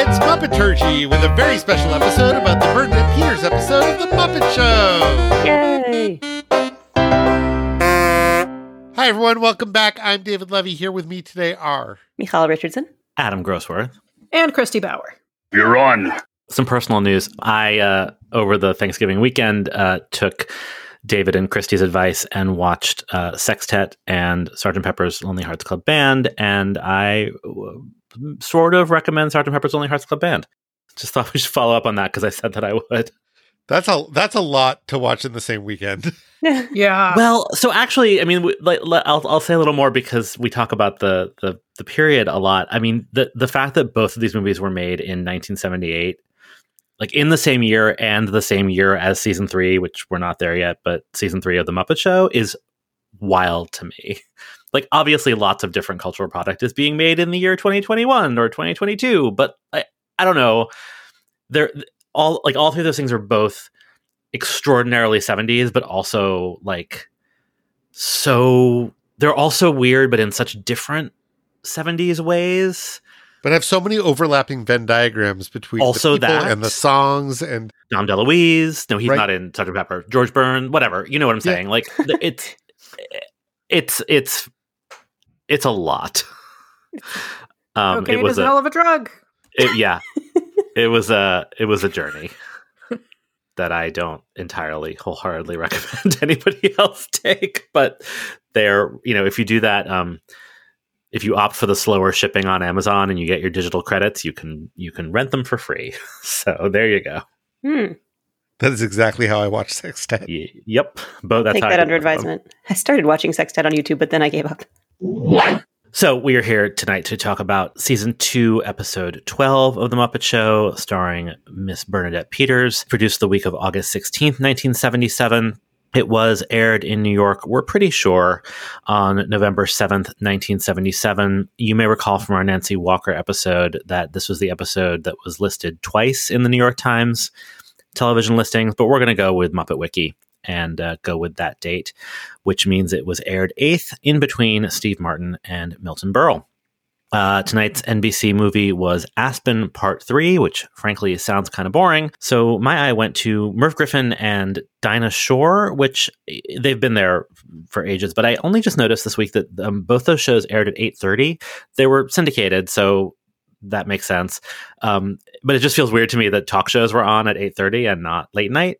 It's Muppeturgy with a very special episode about the Bernadette Peters episode of The Muppet Show. Yay! Hi, everyone. Welcome back. I'm David Levy. Here with me today are. Michal Richardson. Adam Grossworth. and Christy Bauer. You're on. Some personal news. I, uh, over the Thanksgiving weekend, uh, took David and Christy's advice and watched uh, Sextet and Sgt. Pepper's Lonely Hearts Club Band, and I uh, sort of recommend Sgt. Pepper's Lonely Hearts Club Band. Just thought we should follow up on that because I said that I would. That's a that's a lot to watch in the same weekend. Yeah. Well, so actually, I mean, we- like, I'll I'll say a little more because we talk about the the the period a lot. I mean, the the fact that both of these movies were made in 1978, like in the same year and the same year as season three, which we're not there yet, but season three of the Muppet Show is wild to me. Like, obviously, lots of different cultural product is being made in the year 2021 or 2022, but I I don't know. They're all like all three of those things are both extraordinarily 70s but also like so they're also weird but in such different 70s ways But I have so many overlapping Venn diagrams between Also the people that. and the songs and dom deluise no he's Right. not in Sgt. pepper george burns whatever you know what i'm Yeah. saying like it's it's it's it's a lot um Cocaine it was is a a hell of a drug. it, yeah it was a it was a journey that i don't entirely wholeheartedly recommend anybody else take but they're you know if you do that um if you opt for the slower shipping on amazon and you get your digital credits you can you can rent them for free so there you go Hmm. that is exactly how I watch Sextet. Y- yep both that's Take how that do under both of them. advisement. I started watching Sextet on YouTube, but then I gave up. So we are here tonight to talk about season two, episode 12 of The Muppet Show, starring Miss Bernadette Peters, produced the week of August 16th, 1977. It was aired in New York, we're pretty sure, on November 7th, 1977. You may recall from our Nancy Walker episode that this was the episode that was listed twice in the New York Times television listings, but we're going to go with Muppet Wiki and uh, go with that date which means it was aired eighth in between Steve Martin and Milton Berle. Uh, tonight's NBC movie was Aspen Part 3, which frankly sounds kind of boring. So my eye went to Merv Griffin and Dinah Shore, which eh, they've been there for ages, but I only just noticed this week that um, both those shows aired at 8.30. They were syndicated, so that makes sense. Um, but it just feels weird to me that talk shows were on at 8.30 and not late night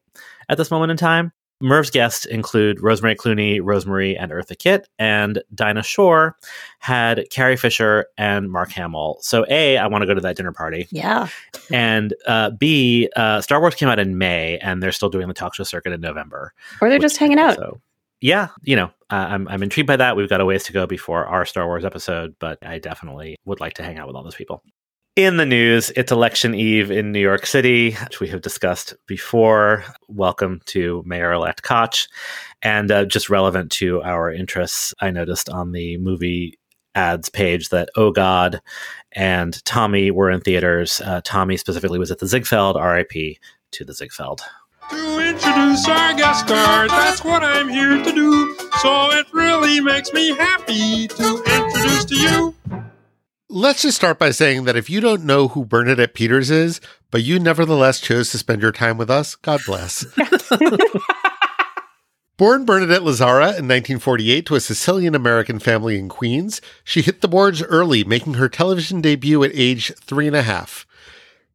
at this moment in time. Merv's guests include Rosemary Clooney, Rosemary, and Eartha Kitt, and Dinah Shore had Carrie Fisher and Mark Hamill. So, A, I want to go to that dinner party. Yeah. And uh, B, uh, Star Wars came out in May, and they're still doing the talk show circuit in November. Or they're just hanging out. So, yeah, you know, uh, I'm, I'm intrigued by that. We've got a ways to go before our Star Wars episode, but I definitely would like to hang out with all those people. In the news, it's election eve in New York City, which we have discussed before. Welcome to Mayor elect Koch. And uh, just relevant to our interests, I noticed on the movie ads page that Oh God and Tommy were in theaters. Uh, Tommy specifically was at the Ziegfeld, RIP to the Ziegfeld. To introduce our guest star, that's what I'm here to do. So it really makes me happy to introduce to you. Let's just start by saying that if you don't know who Bernadette Peters is, but you nevertheless chose to spend your time with us, God bless. Born Bernadette Lazzara in 1948 to a Sicilian American family in Queens, she hit the boards early, making her television debut at age three and a half.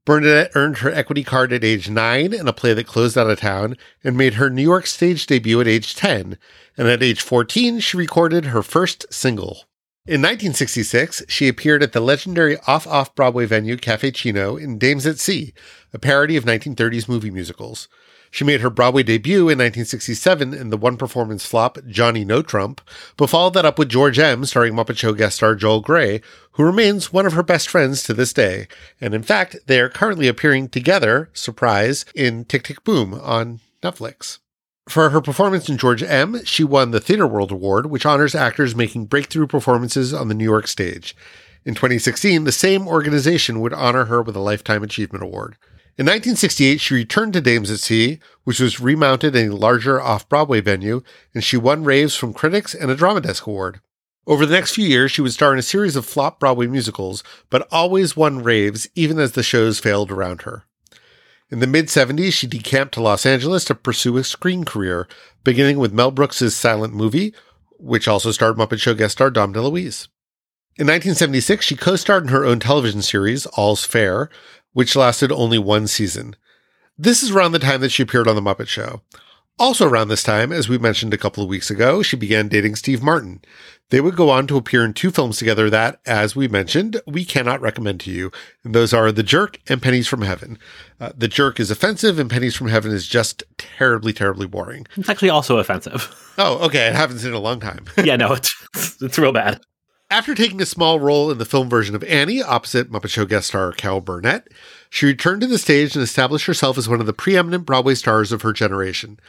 Bernadette earned her equity card at age nine in a play that closed out of town and made her New York stage debut at age 10. And at age 14, she recorded her first single. In 1966, she appeared at the legendary off off Broadway venue Caffe Cino in Dames at Sea, a parody of 1930s movie musicals. She made her Broadway debut in 1967 in the one performance flop Johnny No Trump, but followed that up with George M., starring Muppet Show guest star Joel Grey, who remains one of her best friends to this day. And in fact, they are currently appearing together, surprise, in Tick Tick Boom on Netflix. For her performance in George M., she won the Theatre World Award, which honors actors making breakthrough performances on the New York stage. In 2016, the same organization would honor her with a Lifetime Achievement Award. In 1968, she returned to Dames at Sea, which was remounted in a larger off Broadway venue, and she won raves from critics and a Drama Desk Award. Over the next few years, she would star in a series of flop Broadway musicals, but always won raves even as the shows failed around her. In the mid 70s, she decamped to Los Angeles to pursue a screen career, beginning with Mel Brooks' silent movie, which also starred Muppet Show guest star Dom DeLuise. In 1976, she co starred in her own television series, All's Fair, which lasted only one season. This is around the time that she appeared on The Muppet Show. Also, around this time, as we mentioned a couple of weeks ago, she began dating Steve Martin. They would go on to appear in two films together that, as we mentioned, we cannot recommend to you. And those are The Jerk and Pennies from Heaven. Uh, the Jerk is offensive, and Pennies from Heaven is just terribly, terribly boring. It's actually also offensive. Oh, okay. I haven't seen it in a long time. yeah, no, it's it's real bad. After taking a small role in the film version of Annie opposite Muppet Show guest star Carol Burnett, she returned to the stage and established herself as one of the preeminent Broadway stars of her generation.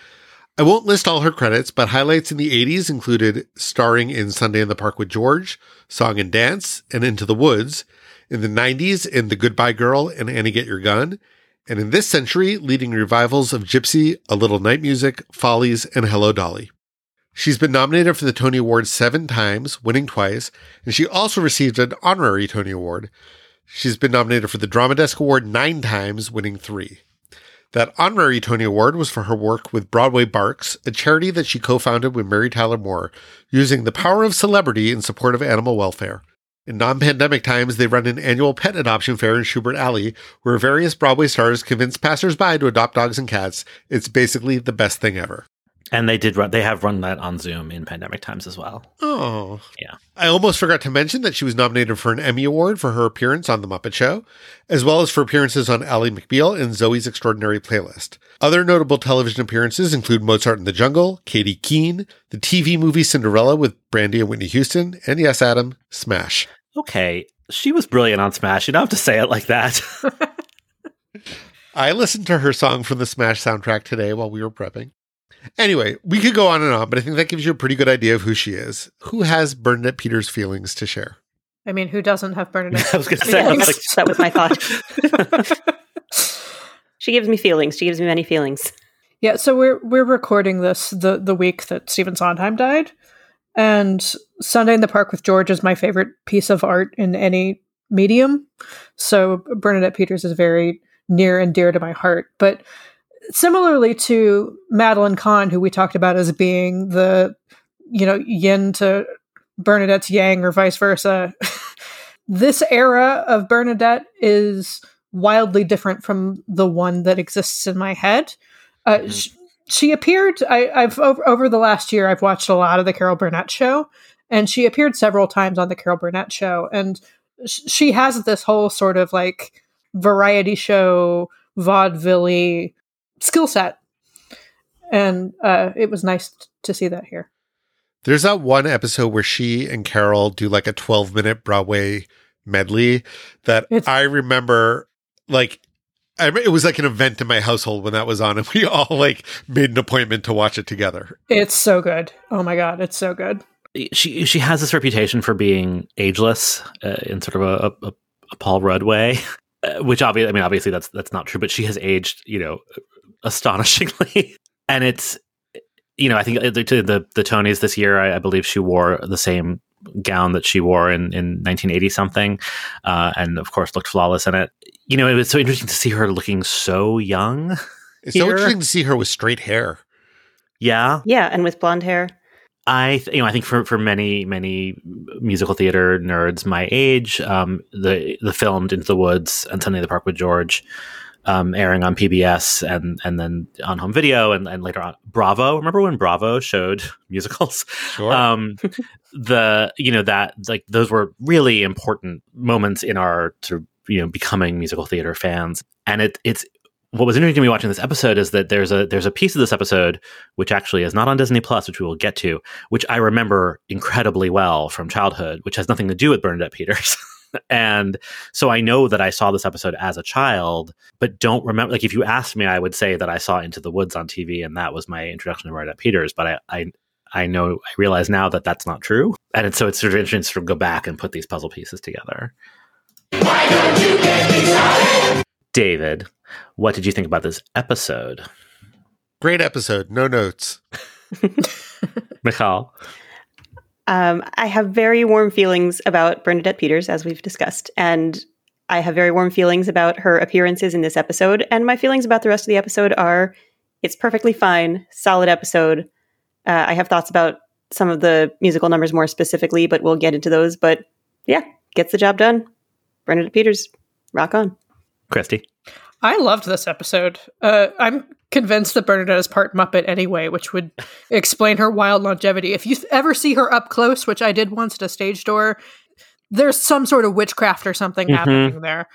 I won't list all her credits, but highlights in the 80s included starring in Sunday in the Park with George, Song and Dance, and Into the Woods. In the 90s, in The Goodbye Girl and Annie Get Your Gun. And in this century, leading revivals of Gypsy, A Little Night Music, Follies, and Hello Dolly. She's been nominated for the Tony Award seven times, winning twice, and she also received an honorary Tony Award. She's been nominated for the Drama Desk Award nine times, winning three. That honorary Tony Award was for her work with Broadway Barks, a charity that she co founded with Mary Tyler Moore, using the power of celebrity in support of animal welfare. In non pandemic times, they run an annual pet adoption fair in Shubert Alley, where various Broadway stars convince passersby to adopt dogs and cats. It's basically the best thing ever. And they did run. They have run that on Zoom in pandemic times as well. Oh. Yeah. I almost forgot to mention that she was nominated for an Emmy Award for her appearance on The Muppet Show, as well as for appearances on Ally McBeal and Zoey's Extraordinary Playlist. Other notable television appearances include Mozart in the Jungle, Katy Keene, the TV movie Cinderella with Brandy and Whitney Houston, and yes, Adam, Smash. Okay, she was brilliant on Smash. You don't have to say it like that. I listened to her song from the Smash soundtrack today while we were prepping. Anyway, we could go on and on, but I think that gives you a pretty good idea of who she is. Who has Bernadette Peters' feelings to share? I mean, who doesn't have Bernadette? I was going to say, I was like, that was my thought. she gives me feelings. She gives me many feelings. yeah, so we're we're recording this the the week that Stephen Sondheim died, and Sunday in the Park with George is my favorite piece of art in any medium. So Bernadette Peters is very near and dear to my heart, but similarly to Madeline Kahn, who we talked about as being the, you know, yin to Bernadette's yang or vice versa, this era of Bernadette is wildly different from the one that exists in my head. Uh, Mhm. sh- she appeared. I, I've over, over the last year, I've watched a lot of the Carol Burnett show, and she appeared several times on the Carol Burnett show, and sh- she has this whole sort of like variety show vaudeville skill set. And uh, it was nice t- to see that here. There's that one episode where she and Carol do like a 12 minute Broadway medley that It's- I remember like I, rem- it was like an event in my household when that was on and we all like made an appointment to watch it together. it's so good. Oh my god it's so good. She she has this reputation for being ageless uh, in sort of a, a, a Paul Rudd way, uh, which obviously, I mean, obviously that's that's not true, but she has aged, you know, astonishingly, and it's, you know, I think uh, the the, the Tonys this year, I, I believe she wore the same gown that she wore in in 1980 something, uh, and of course looked flawless in it. You know, it was so interesting to see her looking so young. It's so interesting to see her with straight hair. Yeah, Yeah, and with blonde hair. I, th- you know, I think for, for many many musical theater nerds my age, um, the the filmed Into the Woods and Sunday in the Park with George, um, airing on PBS and and then on home video and, and later on Bravo. Remember when Bravo showed musicals? Sure. Um, the you know that like those were really important moments in our sort of you know becoming musical theater fans, and it it's what was interesting to me watching this episode is that there's a there's a piece of this episode which actually is not on Disney Plus, which we will get to, which I remember incredibly well from childhood, which has nothing to do with Bernadette Peters. and so I know that I saw this episode as a child, but don't remember. Like if you asked me, I would say that I saw Into the Woods on TV, and that was my introduction to Bernadette Peters. But I, I, I know I realize now that that's not true, and it's, so it's sort of interesting to sort of go back and put these puzzle pieces together. David, what did you think about this episode? Great episode. No notes. Michal? Um, I have very warm feelings about Bernadette Peters, as we've discussed, and I have very warm feelings about her appearances in this episode. And my feelings about the rest of the episode are it's perfectly fine, solid episode. Uh, I have thoughts about some of the musical numbers more specifically, but we'll get into those. But yeah, gets the job done. Bernadette Peters, rock on. Christy. I loved this episode. Uh, I'm convinced that Bernadette is part Muppet anyway, which would explain her wild longevity. If you ever see her up close, which I did once at a stage door, there's some sort of witchcraft or something Mhm. happening there.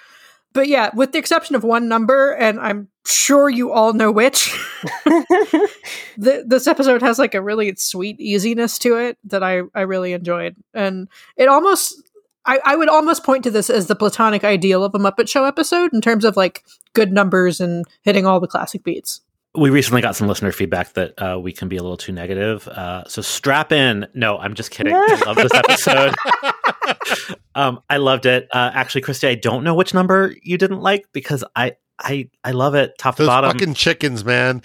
But yeah, with the exception of one number, and I'm sure you all know which, th- this episode has like a really sweet easiness to it that I, I really enjoyed. And it almost, I, I would almost point to this as the platonic ideal of a Muppet Show episode in terms of like good numbers and hitting all the classic beats. We recently got some listener feedback that uh, we can be a little too negative. Uh, so strap in. No, I'm just kidding. I love this episode. um, I loved it. Uh, actually, Christy, I don't know which number you didn't like because I I I love it top to bottom. fucking chickens, man.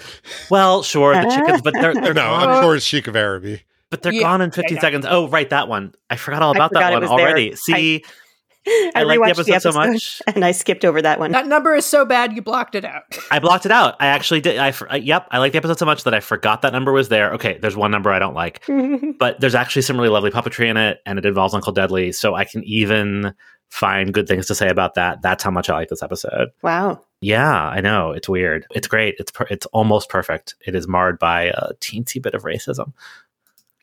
well, sure, the chickens, but they're, they're Or no, gone. I'm sure it's Sheik of Araby. But they're Yeah, gone in 15 yeah. seconds. Oh, right, that one. I forgot all I about forgot that one was there. already. See, I, I like the rewatched episode so much. and I skipped over that one. That number is so bad you blocked it out. I blocked it out. I actually did. I, for- uh, yep, I like the episode so much that I forgot that number was there. Okay, there's one number I don't like, but there's actually some really lovely puppetry in it, and it involves Uncle Deadly, so I can even find good things to say about that. That's how much I like this episode. wow. Yeah, I know it's weird. It's great. It's per- it's almost perfect. It is marred by a teensy bit of racism.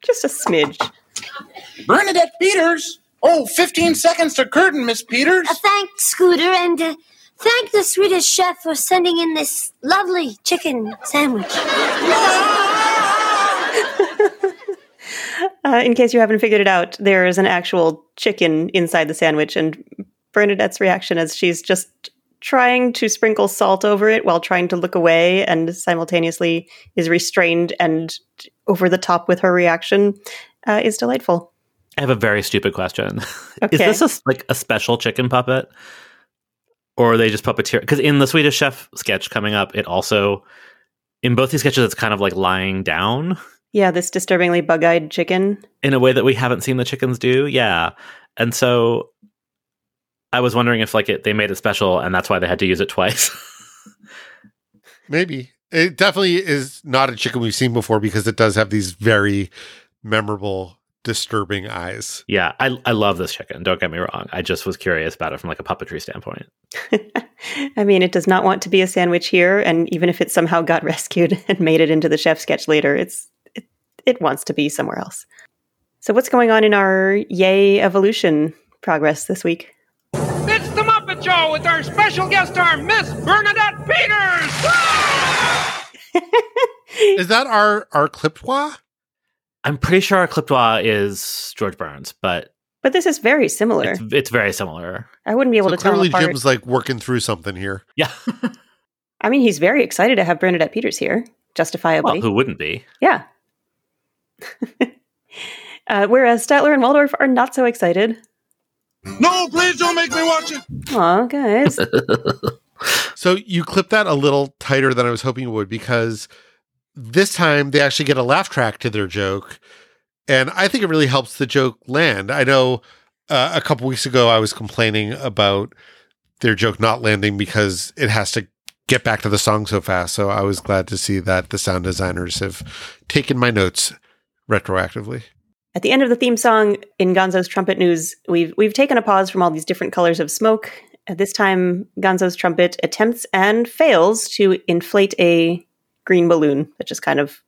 Just a smidge. Bernadette Peters. Oh, 15 seconds to curtain, Miss Peters. Uh, thank Scooter and uh, thank the Swedish chef for sending in this lovely chicken sandwich. Uh, in case you haven't figured it out, there is an actual chicken inside the sandwich, and Bernadette's reaction is she's just trying to sprinkle salt over it while trying to look away, and simultaneously is restrained and over the top with her reaction uh, is delightful. I have a very stupid question. Is this a, like a special chicken puppet, or are they just puppeteer? Because in the Swedish Chef sketch coming up, it also in both these sketches it's kind of like lying down Yeah, this disturbingly bug-eyed chicken. in a way that we haven't seen the chickens do. Yeah, and so I was wondering if like it they made it special and that's why they had to use it twice. Maybe. It definitely is not a chicken we've seen before because it does have these very memorable, disturbing eyes. yeah, I I love this chicken. Don't get me wrong. I just was curious about it from like a puppetry standpoint. I mean, it does not want to be a sandwich here, and even if it somehow got rescued and made it into the chef sketch later, it's it, it wants to be somewhere else. So, what's going on in our Yay Evolution progress this week? It's the Muppet Show with our special guest star, Miss Bernadette Peters. Is that our our clipwa? I'm pretty sure our clipdois is George Burns, but But this is very similar. it's, it's very similar. I wouldn't be able So to tell them clearly, apart. Jim's like working through something here. Yeah. I mean, he's very excited to have Bernadette Peters here, justifiably. Well, who wouldn't be? yeah. uh, whereas Statler and Waldorf are not so excited. No, please don't make me watch it. Aw, guys. So you clip that a little tighter than I was hoping you would because this time they actually get a laugh track to their joke. And I think it really helps the joke land. I know uh, a couple weeks ago I was complaining about their joke not landing because it has to get back to the song so fast. So I was glad to see that the sound designers have taken my notes retroactively. At the end of the theme song in Gonzo's trumpet news, we've we've taken a pause from all these different colors of smoke. At this time, Gonzo's trumpet attempts and fails to inflate a green balloon that just kind of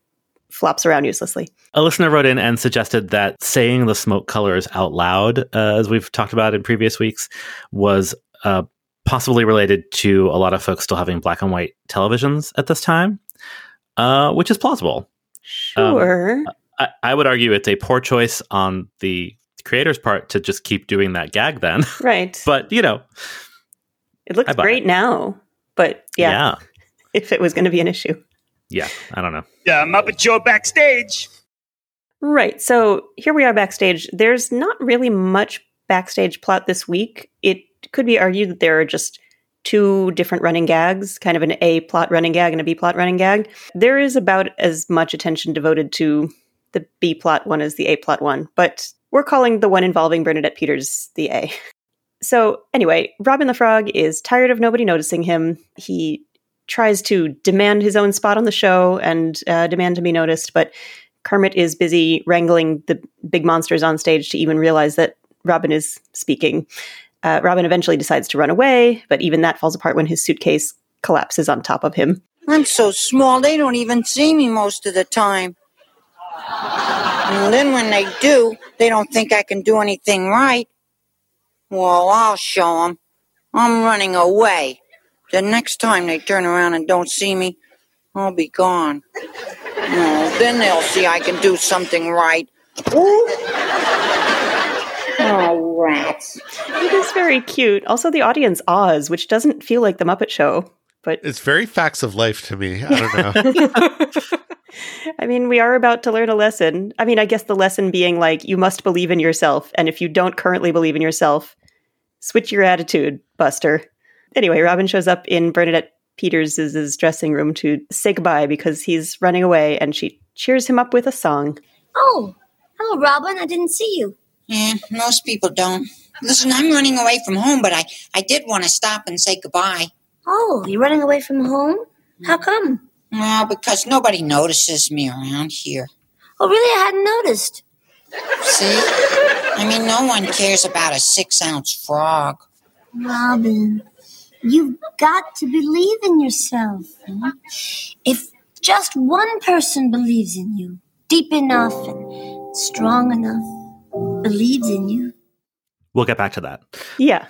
flops around uselessly. A listener wrote in and suggested that saying the smoke colors out loud, uh, as we've talked about in previous weeks, was uh, possibly related to a lot of folks still having black and white televisions at this time, uh, which is plausible. Sure. I, I would argue it's a poor choice on the creator's part to just keep doing that gag then. right. but, you know, it looks great now. But yeah, yeah. if it was going to be an issue. Yeah. I don't know. Uh, Muppet Joe backstage. Right. So here we are backstage. There's not really much backstage plot this week. It could be argued that there are just two different running gags, kind of an A plot running gag and a B plot running gag. There is about as much attention devoted to the B plot one as the A plot one, but we're calling the one involving Bernadette Peters the A. So, anyway, Robin the Frog is tired of nobody noticing him. He tries to demand his own spot on the show and uh, demand to be noticed, but Kermit is busy wrangling the big monsters on stage to even realize that Robin is speaking. Uh, Robin eventually decides to run away, but even that falls apart when his suitcase collapses on top of him. I'm so small, they don't even see me most of the time. And then when they do, they don't think I can do anything right. Well, I'll show them. I'm running away. The next time they turn around and don't see me, I'll be gone. Oh, then they'll see I can do something right. Ooh. Oh, rats. It is very cute. Also, the audience awes, which doesn't feel like the Muppet Show. But It's very facts of life to me. I don't know. I mean, we are about to learn a lesson. I mean, I guess the lesson being like, you must believe in yourself. And if you don't currently believe in yourself, switch your attitude, Buster. Anyway, Robin shows up in Bernadette Peters' dressing room to say goodbye because he's running away and she cheers him up with a song. Oh, hello, Robin. I didn't see you. Yeah, most people don't. Listen, I'm running away from home, but I, I did want to stop and say goodbye. Oh, you're running away from home? How come? Well, because nobody notices me around here. Oh, really? I hadn't noticed. See? I mean, no one cares about a six ounce frog. Robin, you've got to believe in yourself. huh? If just one person believes in you, deep enough and strong enough, believes in you, We'll get back to that. Yeah.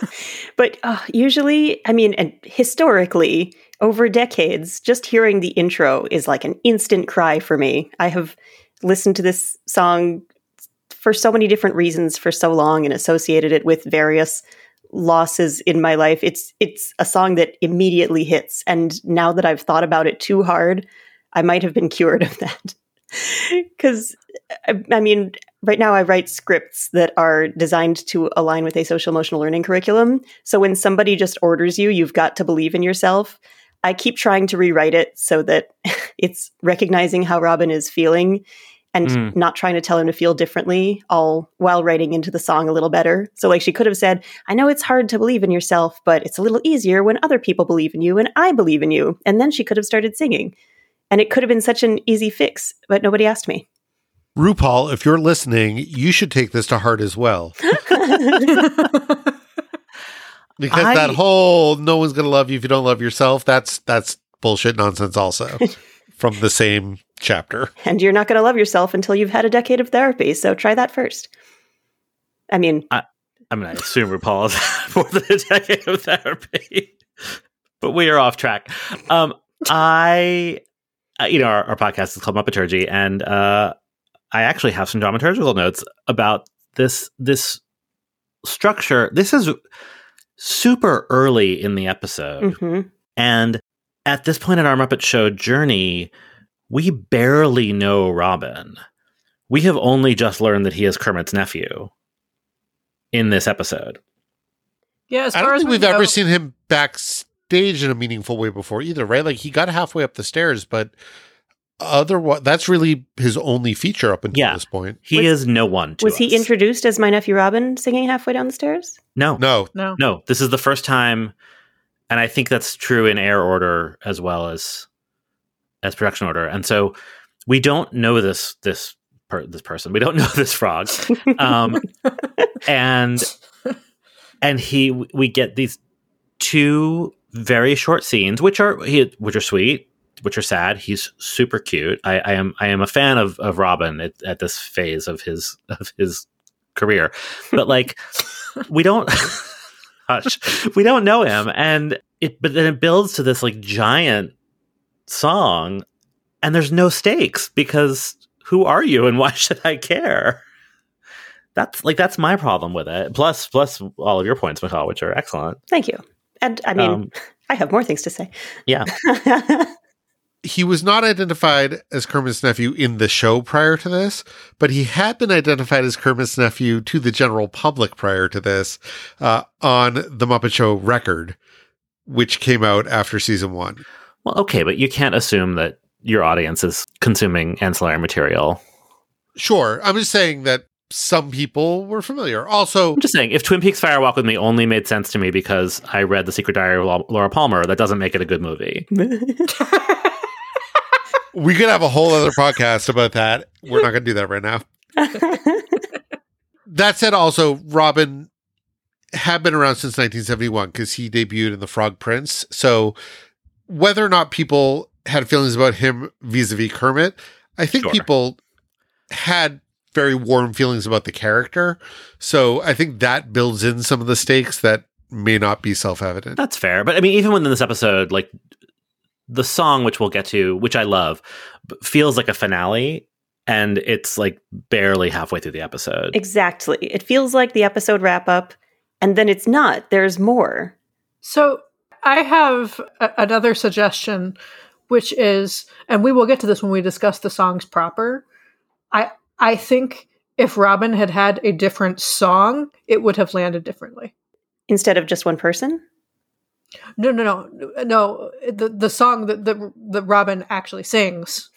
but uh, usually, I mean, and historically, over decades, just hearing the intro is like an instant cry for me. I have listened to this song for so many different reasons for so long and associated it with various losses in my life. It's it's a song that immediately hits and now that I've thought about it too hard, I might have been cured of that. Cuz I, I mean, right now I write scripts that are designed to align with a social emotional learning curriculum. So when somebody just orders you, you've got to believe in yourself. I keep trying to rewrite it so that it's recognizing how Robin is feeling and Mm. not trying to tell him to feel differently all while writing into the song a little better. So like she could have said, "I know it's hard to believe in yourself, but it's a little easier when other people believe in you and I believe in you." And then she could have started singing. And it could have been such an easy fix, but nobody asked me. RuPaul, if you're listening, you should take this to heart as well. Because I- that whole no one's gonna love you if you don't love yourself, that's that's bullshit nonsense also. from the same chapter. and you're not going to love yourself until you've had a decade of therapy. So try that first. I mean, I I mean, I assume RuPaul has had more than decade of therapy, but we are off track. Um, I, uh, you know, our, our podcast is called Muppeturgy, and uh, I actually have some dramaturgical notes about this this structure. This is super early in the episode, mhm. and at this point in our Muppet Show journey, we barely know Robin. We have only just learned that he is Kermit's nephew in this episode. Yeah, as I far don't as think we we've ever seen him backstage in a meaningful way before either, right? Like he got halfway up the stairs, but otherwise, that's really his only feature up until Yeah. this point. He Was- is no one to was he introduced as my nephew Robin singing halfway down the stairs? No, No, No. no. This is the first time, and I think that's true in air order as well as as production order. And so we don't know this this per, this person. We don't know this frog. Um, and and he we get these two very short scenes, which are which are sweet, which are sad. He's super cute. I, I am I am a fan of of Robin at, at this phase of his of his career, but like we don't. Hush. We don't know him, and it. But then it builds to this like giant song, and there's no stakes because who are you and why should I care? That's like that's my problem with it. Plus, plus all of your points, Michal, which are excellent. Thank you. And I mean, Um, I have more things to say. Yeah. He was not identified as Kermit's nephew in the show prior to this, but he had been identified as Kermit's nephew to the general public prior to this uh, on the Muppet Show record, which came out after season one. Well, okay, but you can't assume that your audience is consuming ancillary material Sure. I'm just saying that some people were familiar. Also, I'm just saying, if Twin Peaks Fire Walk with Me only made sense to me because I read The Secret Diary of Laura Palmer, that doesn't make it a good movie. we could have a whole other podcast about that. We're not going to do that right now. That said, also, Robin had been around since 1971 because he debuted in The Frog Prince. So, whether or not people had feelings about him vis a vis Kermit, I think Sure. people had very warm feelings about the character. So, I think that builds in some of the stakes that may not be self evident. That's fair. But I mean, even within this episode, like the song, which we'll get to, which I love, feels like a finale. And it's like barely halfway through the episode. exactly. It feels like the episode wrap up, and then it's not. There's more. So I have a- another suggestion, which is, and we will get to this when we discuss the songs proper. I I think if Robin had had a different song, it would have landed differently. Instead of just one person? No, no, no, no. The the song that that, that Robin actually sings.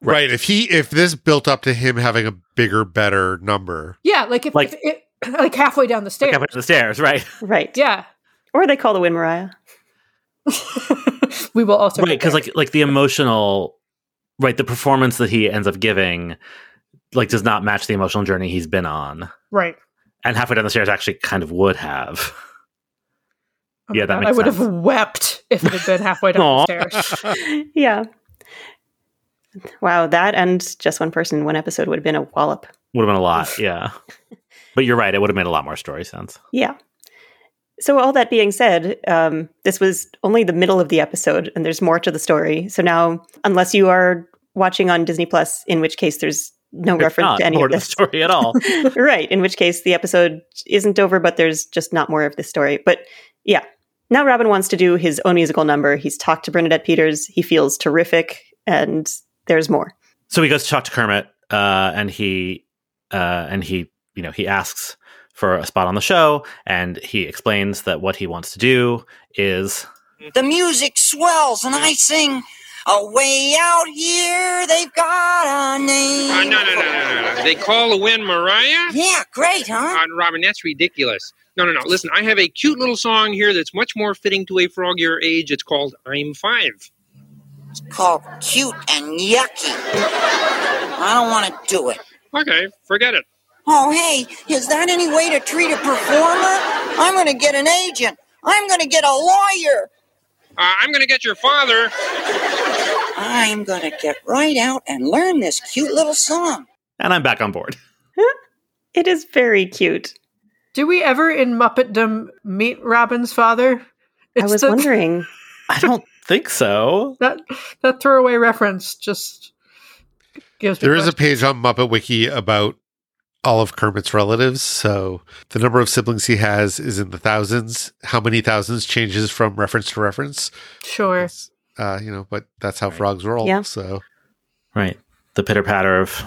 Right. If he if this built up to him having a bigger, better number. Yeah, like if, Like- if it, like halfway down the Like stairs. up into the stairs, right? Right. yeah, Or they call the wind Mariah. we will also right. Because like like the emotional, right, the performance that he ends up giving, like does not match the emotional journey he's been on. right. And halfway down the stairs actually kind of would have. Oh Yeah, that God, makes I would sense. have wept if it had been halfway down the stairs. yeah. Wow, that and just one person one episode would have been a wallop. Would have been a lot, yeah. But you're right; it would have made a lot more story sense. Yeah. So, all that being said, um, this was only the middle of the episode, and there's more to the story. So now, unless you are watching on Disney Plus, in which case there's no It's reference not to any more of to the story at all. right? In which case the episode isn't over, but there's just not more of this story. But yeah, now Robin wants to do his own musical number. He's talked to Bernadette Peters. He feels terrific, and there's more. so he goes to talk to Kermit, uh, and he uh, and he you know he asks for a spot on the show, and he explains that what he wants to do is The music swells and I sing, Away out here, they've got a name. Uh, no, no, no, no, no, no. They call the wind Mariah? Yeah, great, huh? Uh, Robin, that's ridiculous. No, no, no. Listen, I have a cute little song here that's much more fitting to a frog your age. It's called I'm Five. It's called cute and yucky. I don't want to do it. Okay, forget it. Oh, hey, is that any way to treat a performer? I'm going to get an agent. I'm going to get a lawyer. Uh, I'm going to get your father. I'm going to get right out and learn this cute little song. and I'm back on board. It is very cute. Do we ever in Muppetdom meet Robin's father? I was the- wondering. I don't think so. that that throwaway reference just gives me There is a page on Muppet Wiki about all of Kermit's relatives. So the number of siblings he has is in the thousands. How many thousands changes from reference to reference. sure. Uh, you know, but that's how Right. frogs roll. Yeah. So Right, the pitter patter of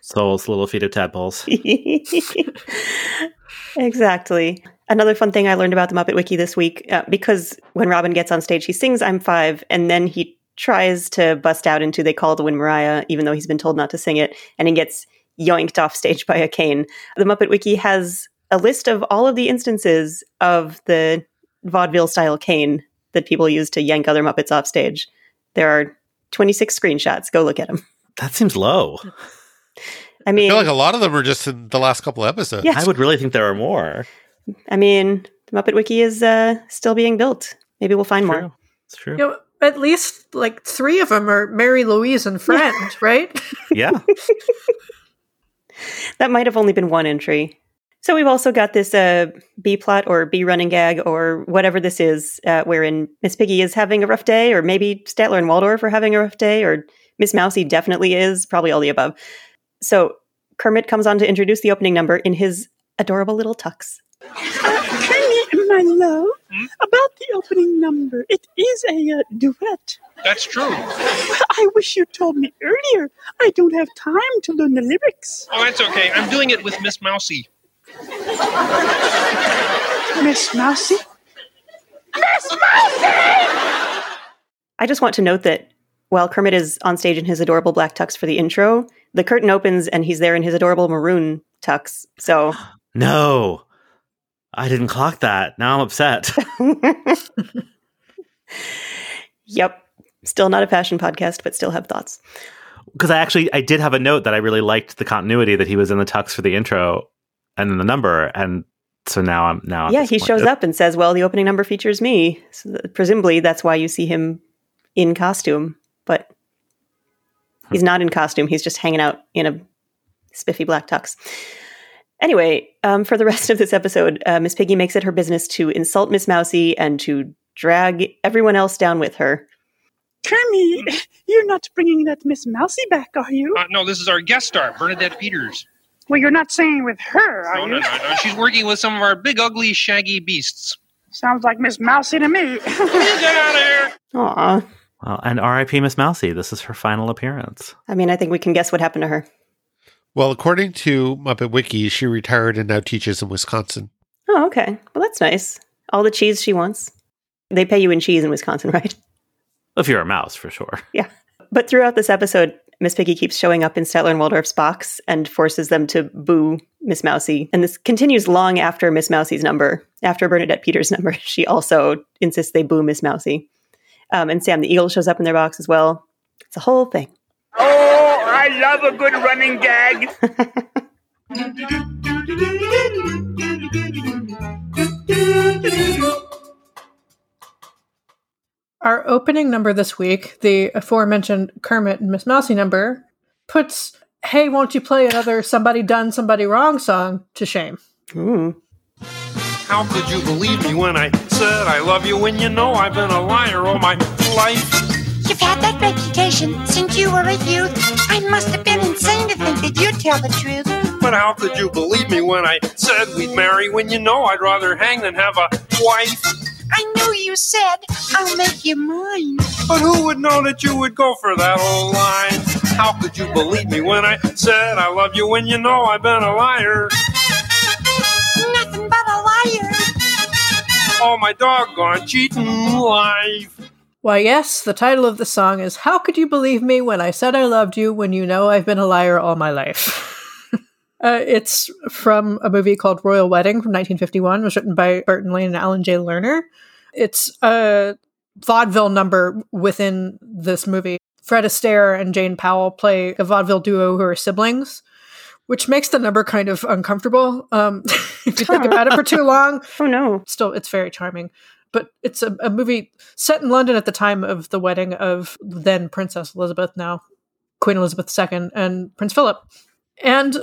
souls, little feet of tadpoles. exactly. Another fun thing I learned about the Muppet Wiki this week, uh, because when Robin gets on stage, he sings "I'm Five, and then he tries to bust out into "They Call the Wind Mariah," even though he's been told not to sing it, and he gets yoinked off stage by a cane. The Muppet Wiki has a list of all of the instances of the vaudeville style cane that people use to yank other Muppets off stage. There are 26 screenshots. Go look at them. That seems low. I mean, I feel like a lot of them are just in the last couple episodes. Yeah. I would really think there are more. I mean, the Muppet Wiki is uh, still being built. Maybe we'll find more. It's true. You know, at least like three of them are Mary Louise and friend, right? Yeah. That might have only been one entry. So we've also got this uh, B plot or B running gag or whatever this is, uh, wherein Miss Piggy is having a rough day, or maybe Statler and Waldorf are having a rough day, or Miss Mousy definitely is, probably all the above. So Kermit comes on to introduce the opening number in his adorable little tux. Kermit, my love, about the opening number, it is a uh, duet. That's true. I wish you told me earlier. I don't have time to learn the lyrics. Oh, that's okay. I'm doing it with Miss Mousy. Miss Mousy. Miss Mousy? I just want to note that while Kermit is on stage in his adorable black tux for the intro, the curtain opens and he's there in his adorable maroon tux. So No. I didn't clock that. Now I'm upset. Yep. Still not a fashion podcast, but still have thoughts. Because I actually I did have a note that I really liked the continuity that he was in the tux for the intro and then the number. And so now I'm now yeah, he shows up and says, Well, the opening number features me. So presumably that's why you see him in costume, but he's not in costume. He's just hanging out in a spiffy black tux. Anyway, um, for the rest of this episode, uh, Miss Piggy makes it her business to insult Miss Mousy and to drag everyone else down with her. Kermit, you're not bringing that Miss Mousy back, are you? Uh, no, this is our guest star, Bernadette Peters. well, you're not staying with her, are No, you? no, no, no. She's working with some of our big, ugly, shaggy beasts. Sounds like Miss Mousy to me. Get out of here! Aw. Well, and R.I.P. Miss Mousy. This is her final appearance. I mean, I think we can guess what happened to her. Well, according to Muppet Wiki, she retired and now teaches in Wisconsin. Oh, okay. Well, that's nice. All the cheese she wants. They pay you in cheese in Wisconsin, right? If you're a mouse, for sure. Yeah. But throughout this episode, Miss Piggy keeps showing up in Statler and Waldorf's box and forces them to boo Miss Mousy. And this continues long after Miss Mousy's number. After Bernadette Peters' number, she also insists they boo Miss Mousy. Um, and Sam the Eagle shows up in their box as well. It's a whole thing. Oh, I love a good running gag. Our opening number this week, the aforementioned Kermit and Miss Mousy number, puts Hey, won't you play another Somebody Done, Somebody Wrong song to shame. Ooh. How could you believe me when I said I love you when you know I've been a liar all my life? You've had that reputation since you were a youth. I must have been insane to think that you'd tell the truth. But how could you believe me when I said we'd marry when you know I'd rather hang than have a wife? I knew you said, I'll make you mine. But who would know that you would go for that old line? How could you believe me when I said I love you when you know I've been a liar? Nothing but a liar. All my doggone cheating life. Why, yes, the title of the song is How Could You Believe Me When I Said I Loved You When You Know I've Been a Liar All My Life? uh, it's from a movie called Royal Wedding from 1951. It was written by Burton Lane and Alan Jay Lerner. It's a vaudeville number within this movie. Fred Astaire and Jane Powell play a vaudeville duo who are siblings, which makes the number kind of uncomfortable. Um, if you think about it for too long, Oh, no. still it's very charming but it's a, a movie set in london at the time of the wedding of then princess elizabeth now queen elizabeth ii and prince philip and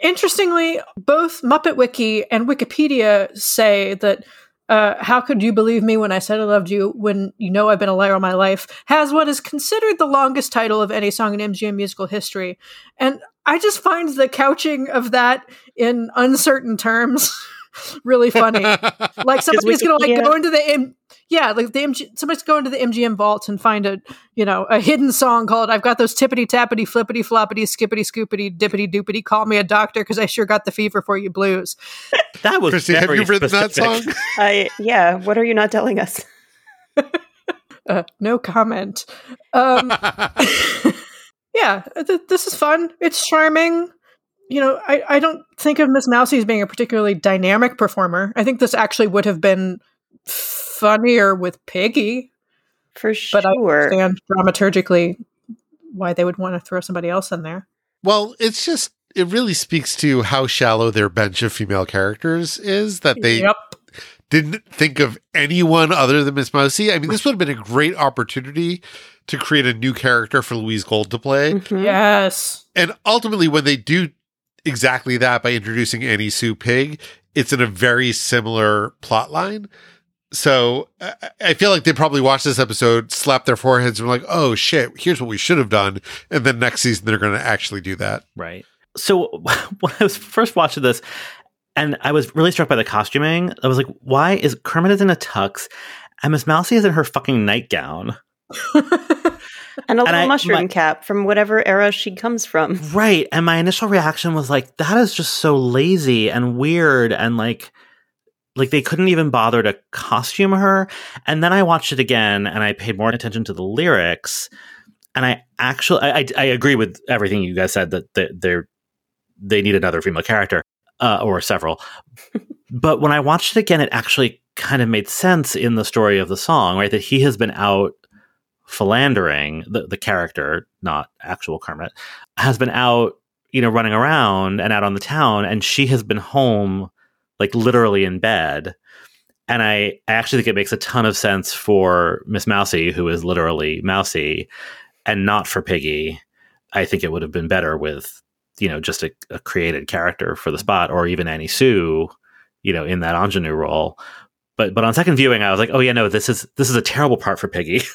interestingly both muppet wiki and wikipedia say that uh, how could you believe me when I said I loved you when you know I've been a liar all my life has what is considered the longest title of any song in MGM musical history. And I just find the couching of that in uncertain terms really funny. like somebody's gonna like Wikipedia- go into the M- yeah, like the MG- somebody's going to the MGM vault and find a you know a hidden song called "I've got those tippity tappity flippity floppity skippity scoopity dippity doopity call me a doctor because I sure got the fever for you blues." That was Christy, have very you written that specific. song? I, yeah. What are you not telling us? Uh, no comment. Um, yeah, th- this is fun. It's charming. You know, I, I don't think of Miss Mousy as being a particularly dynamic performer. I think this actually would have been funnier with Piggy, For sure. but I sure. understand dramaturgically why they would want to throw somebody else in there. Well, it's just it really speaks to how shallow their bench of female characters is that they yep. didn't think of anyone other than Miss Mousy. I mean, this would have been a great opportunity to create a new character for Louise Gold to play. Mhm. Yes. And ultimately, when they do exactly that by introducing Annie Sue Pig, it's in a very similar plot line. So I, I feel like they probably watched this episode, slapped their foreheads, and were like, "Oh shit, here's what we should have done." And then next season, they're going to actually do that. Right. So when I was first watching this, and I was really struck by the costuming, I was like, why is Kermit is in a tux and Miss Mousy is in her fucking nightgown? And a little I- mushroom my- cap from whatever era she comes from. Right. And my initial reaction was like, that is just so lazy and weird and like like they couldn't even bother to costume her. And then I watched it again and I paid more attention to the lyrics. and I actually I, I, I agree with everything you guys said that they, they're they need another female character uh, or several. but when I watched it again, it actually kind of made sense in the story of the song, right? That he has been out philandering the, the character, not actual Kermit, has been out, you know, running around and out on the town, and she has been home, like literally in bed. And I, I actually think it makes a ton of sense for Miss Mousy, who is literally Mousy, and not for Piggy. I think it would have been better with, you know, just a, a created character for the spot, or even Annie Sue, you know, in that ingenue role. But but on second viewing, I was like, oh yeah, no, this is this is a terrible part for Piggy.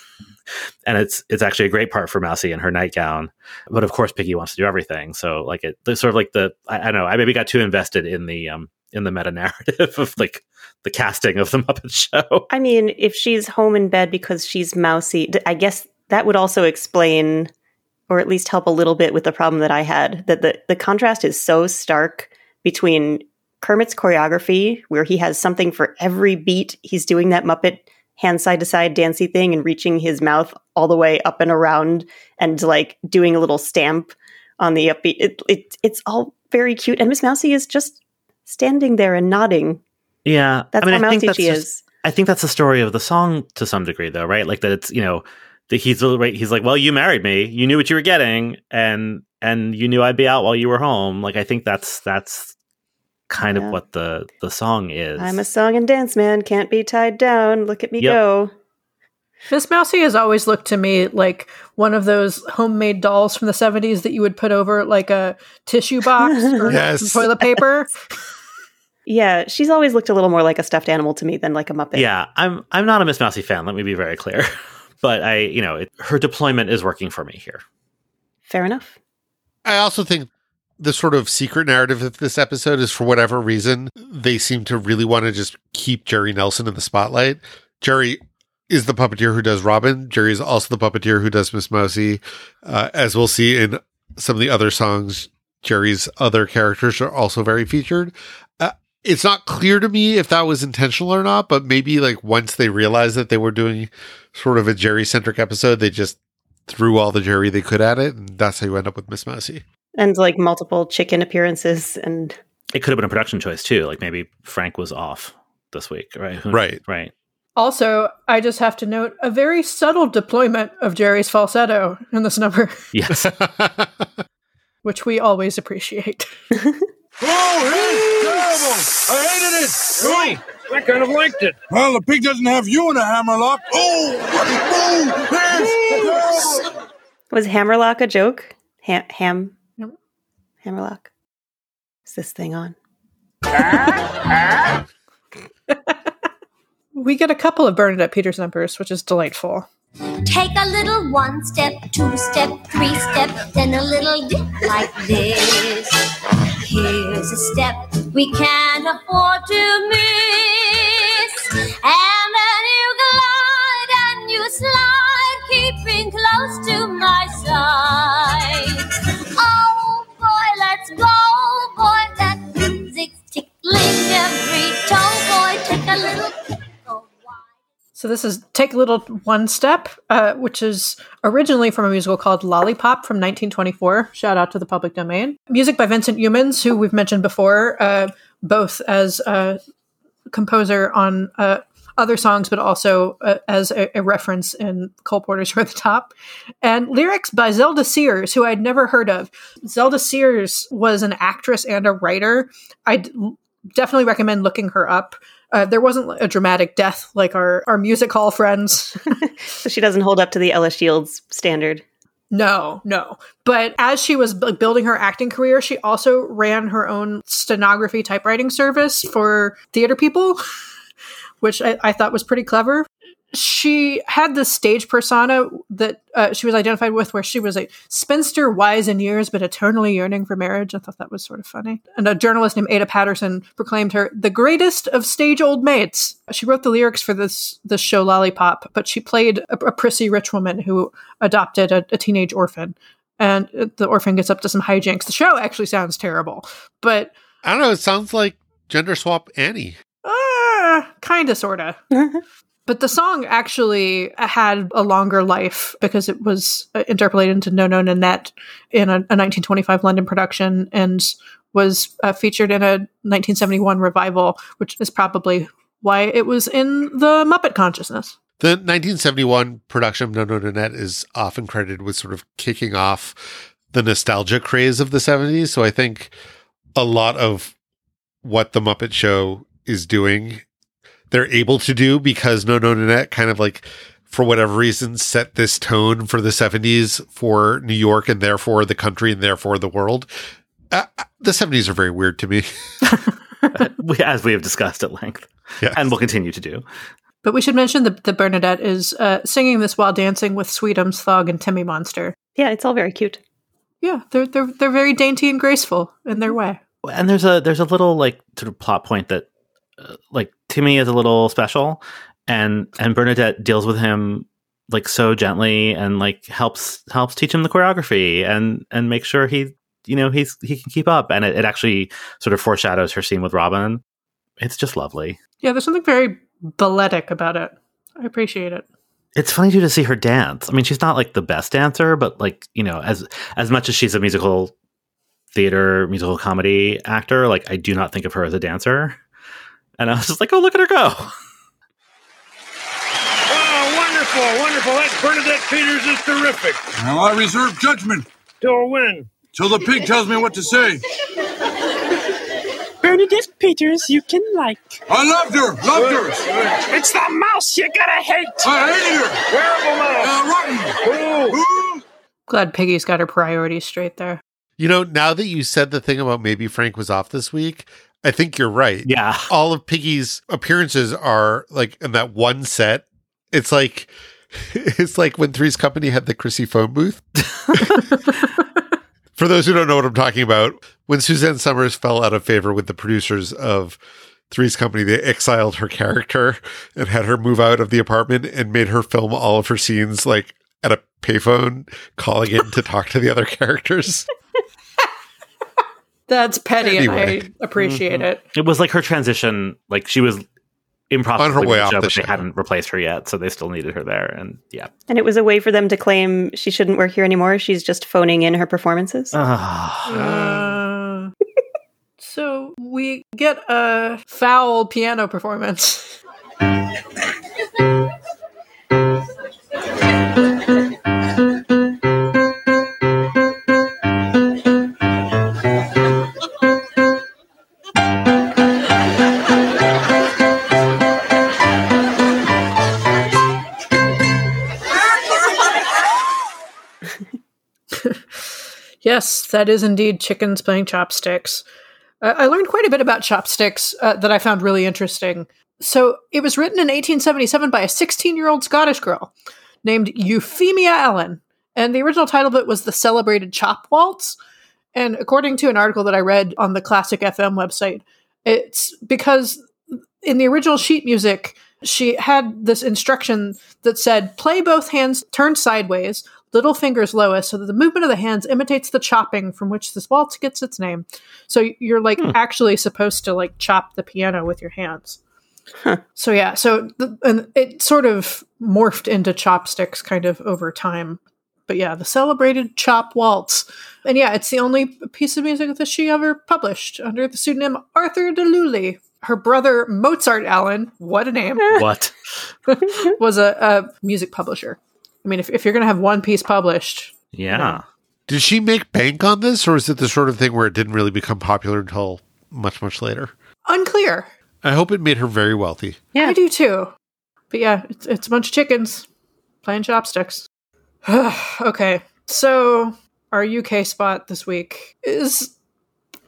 and it's it's actually a great part for Mousy in her nightgown. But of course, Piggy wants to do everything. So like it, sort of like the I, I, don't know. I maybe got too invested in the um in the meta narrative of like the casting of the Muppet Show. I mean, if she's home in bed because she's mousy, I guess that would also explain, or at least help a little bit with the problem that I had. That the the contrast is so stark between Kermit's choreography, where he has something for every beat. He's doing that Muppet hand side to side dancey thing and reaching his mouth all the way up and around and like doing a little stamp on the upbeat. It, it it's all very cute. And Miss Mousy is just standing there and nodding. Yeah. That's I mean, how I think mousy that's she just, is. I think that's the story of the song to some degree, though, right? Like that it's you know that he's right. He's like, well, you married me, you knew what you were getting, and and you knew I'd be out while you were home. Like I think that's that's kind Yeah. of what the the song is. I'm a song and dance man, can't be tied down. Look at me Yep. go. Miss Mousy has always looked to me like one of those homemade dolls from the 70s that you would put over like a tissue box or Yes. toilet paper. Yeah, she's always looked a little more like a stuffed animal to me than like a Muppet. Yeah, I'm I'm not a Miss Mousy fan. Let me be very clear. but I, you know, it, her deployment is working for me here. Fair enough. I also think the sort of secret narrative of this episode is for whatever reason, they seem to really want to just keep Jerry Nelson in the spotlight. Jerry is the puppeteer who does Robin. Jerry is also the puppeteer who does Miss Mousy. Uh, as we'll see in some of the other songs, Jerry's other characters are also very featured. Uh, it's not clear to me if that was intentional or not, but maybe like once they realized that they were doing sort of a Jerry centric episode, they just threw all the Jerry they could at it, and that's how you end up with Miss Mousy. And like multiple chicken appearances and It could have been a production choice too. Like maybe Frank was off this week, right? Right. right. Also, I just have to note a very subtle deployment of Jerry's falsetto in this number, Yes. which we always appreciate. Oh, hey, terrible! I hated it. Really? I kind of liked it. Well, the pig doesn't have you in a hammerlock. Oh, oh, oh, yes, terrible. was Hammerlock a joke? Ham, ham, Yep. Hammerlock. Is this thing on? We get a couple of Bernadette Peters numbers, which is delightful. Take a little one step, two step, three step, then a little dip like this. Here's a step we can't afford to miss. And then you glide and you slide, keeping close to my side. Let's go, boy, that music's tickling every toe, boy, take a little. So this is Take a Little One Step, uh, which is originally from a musical called Lollipop from 1924. Shout out to the public domain. Music by Vincent Youmans, who we've mentioned before, uh, both as a composer on uh, other songs, but also uh, as a, a reference in Cole Porter's You're the Top. And lyrics by Zelda Sears, who I'd never heard of. Zelda Sears was an actress and a writer. I definitely recommend looking her up. Uh, there wasn't a dramatic death like our, our music hall friends. So she doesn't hold up to the Ella Shields standard. no, no. But as she was like, building her acting career, she also ran her own stenography typewriting service for theater people, which I, I thought was pretty clever. She had this stage persona that uh, she was identified with, where she was a spinster, wise in years, but eternally yearning for marriage. I thought that was sort of funny. And a journalist named Ada Patterson proclaimed her the greatest of stage old maids. She wrote the lyrics for this this show Lollipop, but she played a, a prissy rich woman who adopted a, a teenage orphan, and the orphan gets up to some hijinks. The show actually sounds terrible, but I don't know. It sounds like gender swap Annie. Uh, kind of, sorta. But the song actually had a longer life because it was uh, interpolated into No No Nanette in a, a 1925 London production and was uh, featured in a 1971 revival, which is probably why it was in the Muppet consciousness. The 1971 production of No No Nanette is often credited with sort of kicking off the nostalgia craze of the 70s. So I think a lot of what the Muppet Show is doing, they're able to do because No No Nanette kind of like, for whatever reason, set this tone for the 70s for New York and therefore the country and therefore the world. Uh, the 70s are very weird to me. As we have discussed at length, Yes. and will continue to do. But we should mention that, that Bernadette is uh, singing this while dancing with Sweetums, Thog, and Timmy Monster. Yeah, it's all very cute. Yeah, they're they're they're very dainty and graceful in their way. and there's a there's a little like sort of plot point that uh, like Timmy is a little special and and Bernadette deals with him like so gently and like helps helps teach him the choreography and and make sure he you know he's he can keep up. And it, it actually sort of foreshadows her scene with Robin. It's just lovely. Yeah, there's something very balletic about it. I appreciate it. it's funny too to see her dance. I mean she's not like the best dancer but like you know as as much as she's a musical theater musical comedy actor like i do not think of her as a dancer and i was just like oh look at her go Oh, wonderful, wonderful. That Bernadette Peters is terrific. Now I reserve judgment Till when? till the pig tells me what to say. Bernadette Peters, you can like. I loved her, loved her. It's the mouse you gotta hate. I hated her. Terrible mouse. Uh, rotten. Ooh. Glad Piggy's got her priorities straight there. You know, now that you said the thing about maybe Frank was off this week, I think you're right. yeah All of Piggy's appearances are like in that one set. It's like it's like when Three's Company had the Chrissy phone booth. For those who don't know what I'm talking about, when Suzanne Somers fell out of favor with the producers of Three's Company, they exiled her character and had her move out of the apartment and made her film all of her scenes like at a payphone, calling in to talk to the other characters. That's petty, and I appreciate it. it was like her transition like she was improv On her way the off show, the but they hadn't replaced her yet so they still needed her there and yeah And it was a way for them to claim she shouldn't work here anymore. She's just phoning in her performances. Ah. Uh, so we get a foul piano performance. Yes, that is indeed chickens playing chopsticks. Uh, I learned quite a bit about chopsticks uh, that I found really interesting. So, it was written in 1877 by a 16 year old Scottish girl named Euphemia Allen, and the original title of it was The Celebrated Chop Waltz. And according to an article that I read on the Classic FM website, it's because in the original sheet music, she had this instruction that said, play both hands turned sideways, little fingers lowest, so that the movement of the hands imitates the chopping from which this waltz gets its name. So you're like hmm. actually supposed to like chop the piano with your hands. So yeah, so the, and it sort of morphed into chopsticks kind of over time. But yeah, the celebrated chop waltz. And yeah, it's the only piece of music that she ever published under the pseudonym Arthur de Lulli. Her brother Mozart Allen, what a name, what was a, a music publisher. I mean, if, if you're going to have one piece published, yeah Did she make bank on this, or is it the sort of thing where it didn't really become popular until much, much later? unclear. I hope it made her very wealthy. Yeah. I do too. But yeah, it's, it's a bunch of chickens playing chopsticks. okay, so our UK spot this week is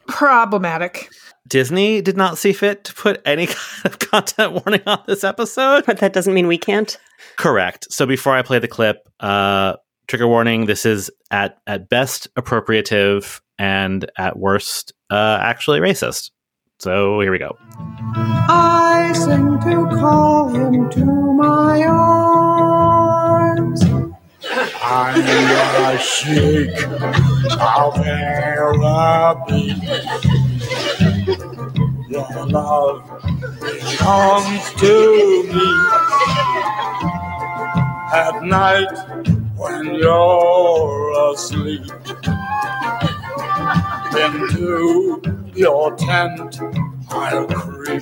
problematic. disney did not see fit to put any kind of content warning on this episode But that doesn't mean we can't. Correct. So before I play the clip, uh, trigger warning: this is at at best appropriative and at worst uh, actually racist. So here we go. I sing to call him to my arms. I'm a sheik of Araby. Your love belongs to me. at night when you're asleep. Into your tent I'll creep.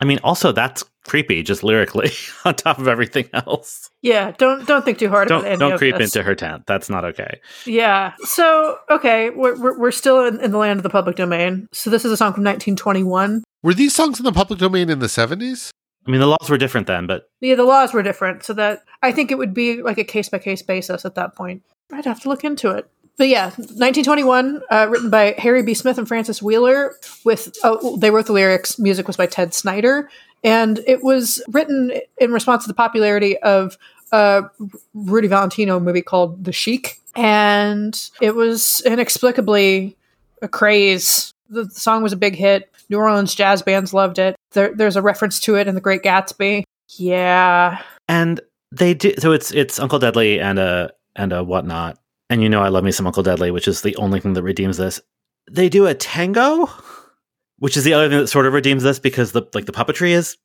I mean, also that's creepy, just lyrically, on top of everything else. Yeah, don't don't think too hard Don't about any don't of creep this. into her tent. That's not okay. Yeah. So okay, we're we're, we're still in, in the land of the public domain. So this is a song from 1921. Were these songs in the public domain in the 70s? I mean, the laws were different then, but Yeah, the laws were different, so that I think it would be like a case by case basis at that point. I'd have to look into it. But yeah, 1921, uh, written by Harry B. Smith and Francis Wheeler. With oh, they wrote the lyrics. Music was by Ted Snyder, and it was written in response to the popularity of a Rudy Valentino movie called The Sheik, and it was inexplicably a craze. The, the song was a big hit. New Orleans jazz bands loved it. There, there's a reference to it in The Great Gatsby. Yeah, and they do. So it's it's Uncle Deadly and a and a whatnot. And you know, I love me some Uncle Deadly, which is the only thing that redeems this. They do a tango, which is the other thing that sort of redeems this because the like the puppetry is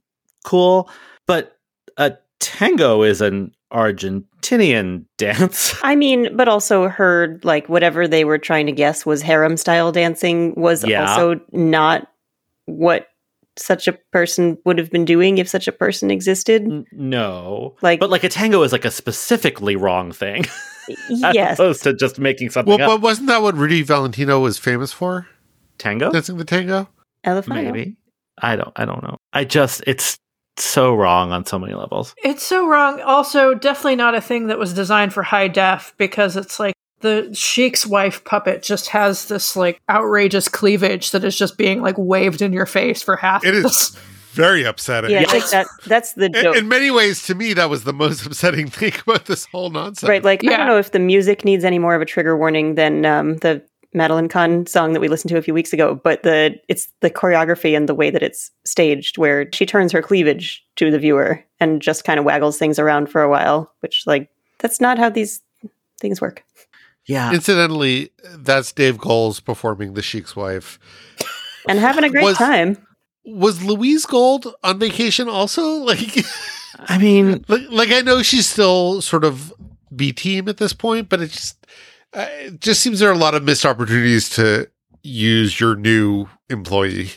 cool, but a tango is an Argentinian dance. I mean, but also heard like whatever they were trying to guess was harem style dancing was Yeah. also not what such a person would have been doing if such a person existed. No, Like- but like a tango is like a specifically wrong thing, as yes. opposed to just making something Well, up. but wasn't that what Rudy Valentino was famous for? Tango, Dancing the tango? Elefino. maybe. I don't. I don't know. I just it's so wrong on so many levels. It's so wrong. Also, definitely not a thing that was designed for high def because it's like the Sheik's wife puppet just has this like outrageous cleavage that is just being like waved in your face for half. It is this. very upsetting. Yeah, like that that's the In, joke. in many ways, to me, that was the most upsetting thing about this whole nonsense. Right, like I don't know if the music needs any more of a trigger warning than um, the Madeline Kahn song that we listened to a few weeks ago, but the it's the choreography and the way that it's staged, where she turns her cleavage to the viewer and just kind of waggles things around for a while, which like that's not how these things work. Yeah, Incidentally, that's Dave Goelz performing The Sheik's wife. And having a great Was- time. Was Louise Gold on vacation also? Like, I mean, like, like I know she's still sort of B team at this point, but it just uh, it just seems there are a lot of missed opportunities to use your new employee.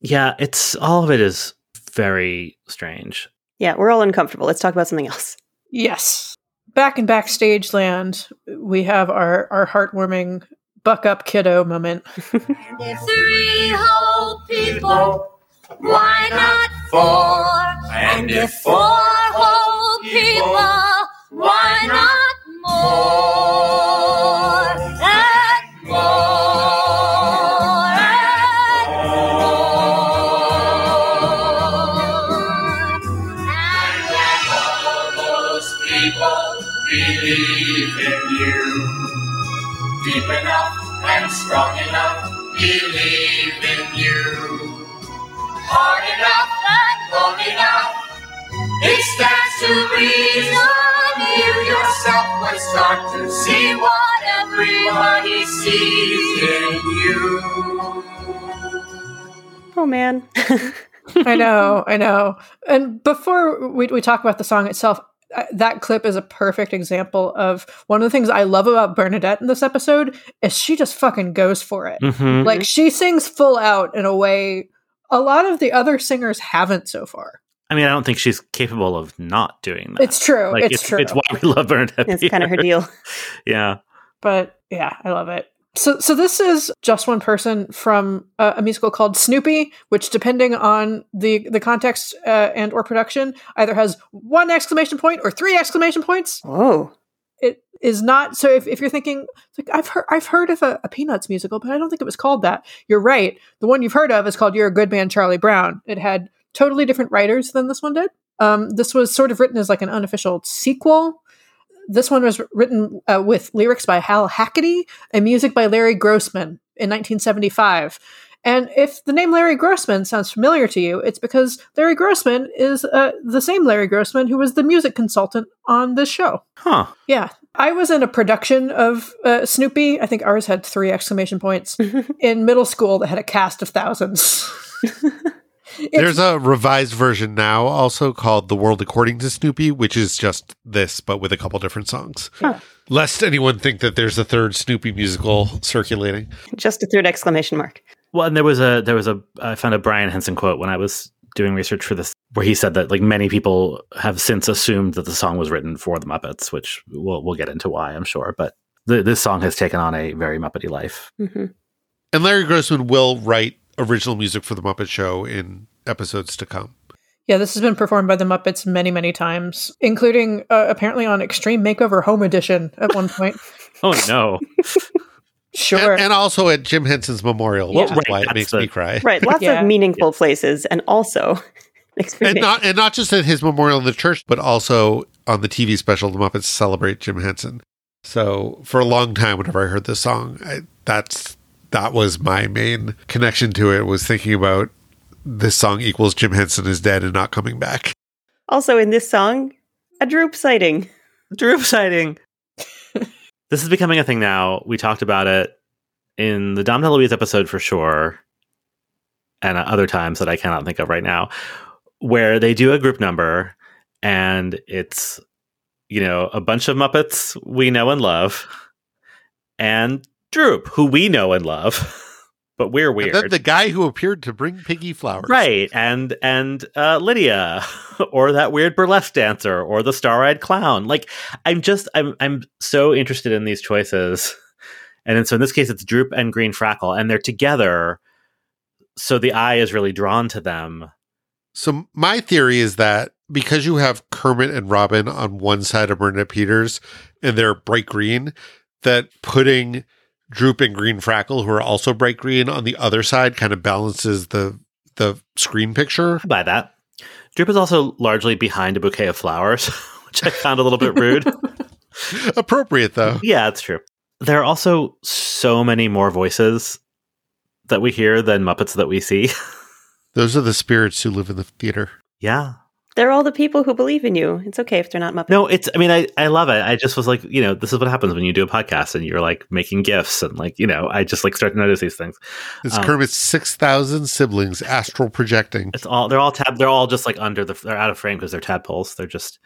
yeah, it's all of it is very strange. Yeah, we're all uncomfortable. Let's talk about something else. Yes. Back in backstage land, we have our our heartwarming buck up kiddo moment. if Three whole people, why not four? And if four whole people, why not more? Strong enough, believe in you. Hard enough and long enough, it stands to reason you yourself would start to see what everybody sees in you. Oh man. I know, I know. And before we, we talk about the song itself, that clip is a perfect example of one of the things I love about Bernadette in this episode is she just fucking goes for it. Mhm. Like she sings full out in a way a lot of the other singers haven't so far. I mean, I don't think she's capable of not doing that. It's true. Like, it's, true. It's why we love Bernadette. it's kind of her deal. Yeah. but yeah, I love it. So, so this is just one person from uh, a musical called Snoopy, which, depending on the the context uh, and or production, either has one exclamation point or three exclamation points. Oh, It is not so. If, if you're thinking, like I've heard, I've heard of a, a Peanuts musical, but I don't think it was called that. You're right. The one you've heard of is called "You're a Good Man, Charlie Brown." It had totally different writers than this one did. Um, this was sort of written as like an unofficial sequel. This one was written uh, with lyrics by Hal Hackady and music by Larry Grossman in 1975. And if the name Larry Grossman sounds familiar to you, it's because Larry Grossman is uh, the same Larry Grossman who was the music consultant on this show. Huh. Yeah. I was in a production of uh, Snoopy. I think ours had three exclamation points in middle school that had a cast of thousands. There's a revised version now, also called "The World According to Snoopy," which is just this, but with a couple different songs. Huh. Lest anyone think that there's a third Snoopy musical circulating. Just a third exclamation mark. Well, and there was a there was a I found a Brian Henson quote when I was doing research for this where he said that like many people have since assumed that the song was written for the Muppets, which we'll we'll get into why I'm sure, but the, this song has taken on a very Muppety life. hmm And Larry Grossman will write original music for the Muppet Show in episodes to come. Yeah, this has been performed by the Muppets many, many times, including uh, apparently on Extreme Makeover Home Edition at one point. Oh no! sure. And, and also at Jim Henson's memorial, which Yeah. is Right, why it makes the- me cry. Right. Lots Yeah. of meaningful places, and also And not and not just at his memorial in the church, but also on the TV special, the Muppets celebrate Jim Henson. So for a long time, whenever I heard this song, I, that's that was my main connection to it. Was thinking about this song equals Jim Henson is dead and not coming back. also in this song, a droop sighting. Droop sighting. this is becoming a thing now. We talked about it in the Dom DeLuise episode for sure, and other times that I cannot think of right now, where they do a group number and it's you know a bunch of Muppets we know and love, and Droop, who we know and love, but we're And weird. then the guy who appeared to bring Piggy flowers, Right, and and uh, Lydia, or that weird burlesque dancer, or the star-eyed clown. Like, I'm just, I'm, I'm so interested in these choices, and then, so in this case, it's Droop and Green Frackle, and they're together, so the eye is really drawn to them. So my theory is that because you have Kermit and Robin on one side of Bernadette Peters and they're bright green, that putting Droop and Green Frackle, who are also bright green, on the other side kind of balances the the screen picture. I buy that. Droop is also largely behind a bouquet of flowers, which I found a little bit rude. Appropriate though. Yeah, it's true. There are also so many more voices that we hear than Muppets that we see. Those are the spirits who live in the theater. yeah. They're all the people who believe in you. It's okay if they're not Muppets. No, it's. I mean, I I love it. I just was like, you know, this is what happens when you do a podcast and you're like making gifts and like, you know, I just like start to notice these things. It's Um, Kermit's six thousand siblings astral projecting. It's all they're all tab. They're all just like under the. They're out of frame because they're tadpoles. They're just.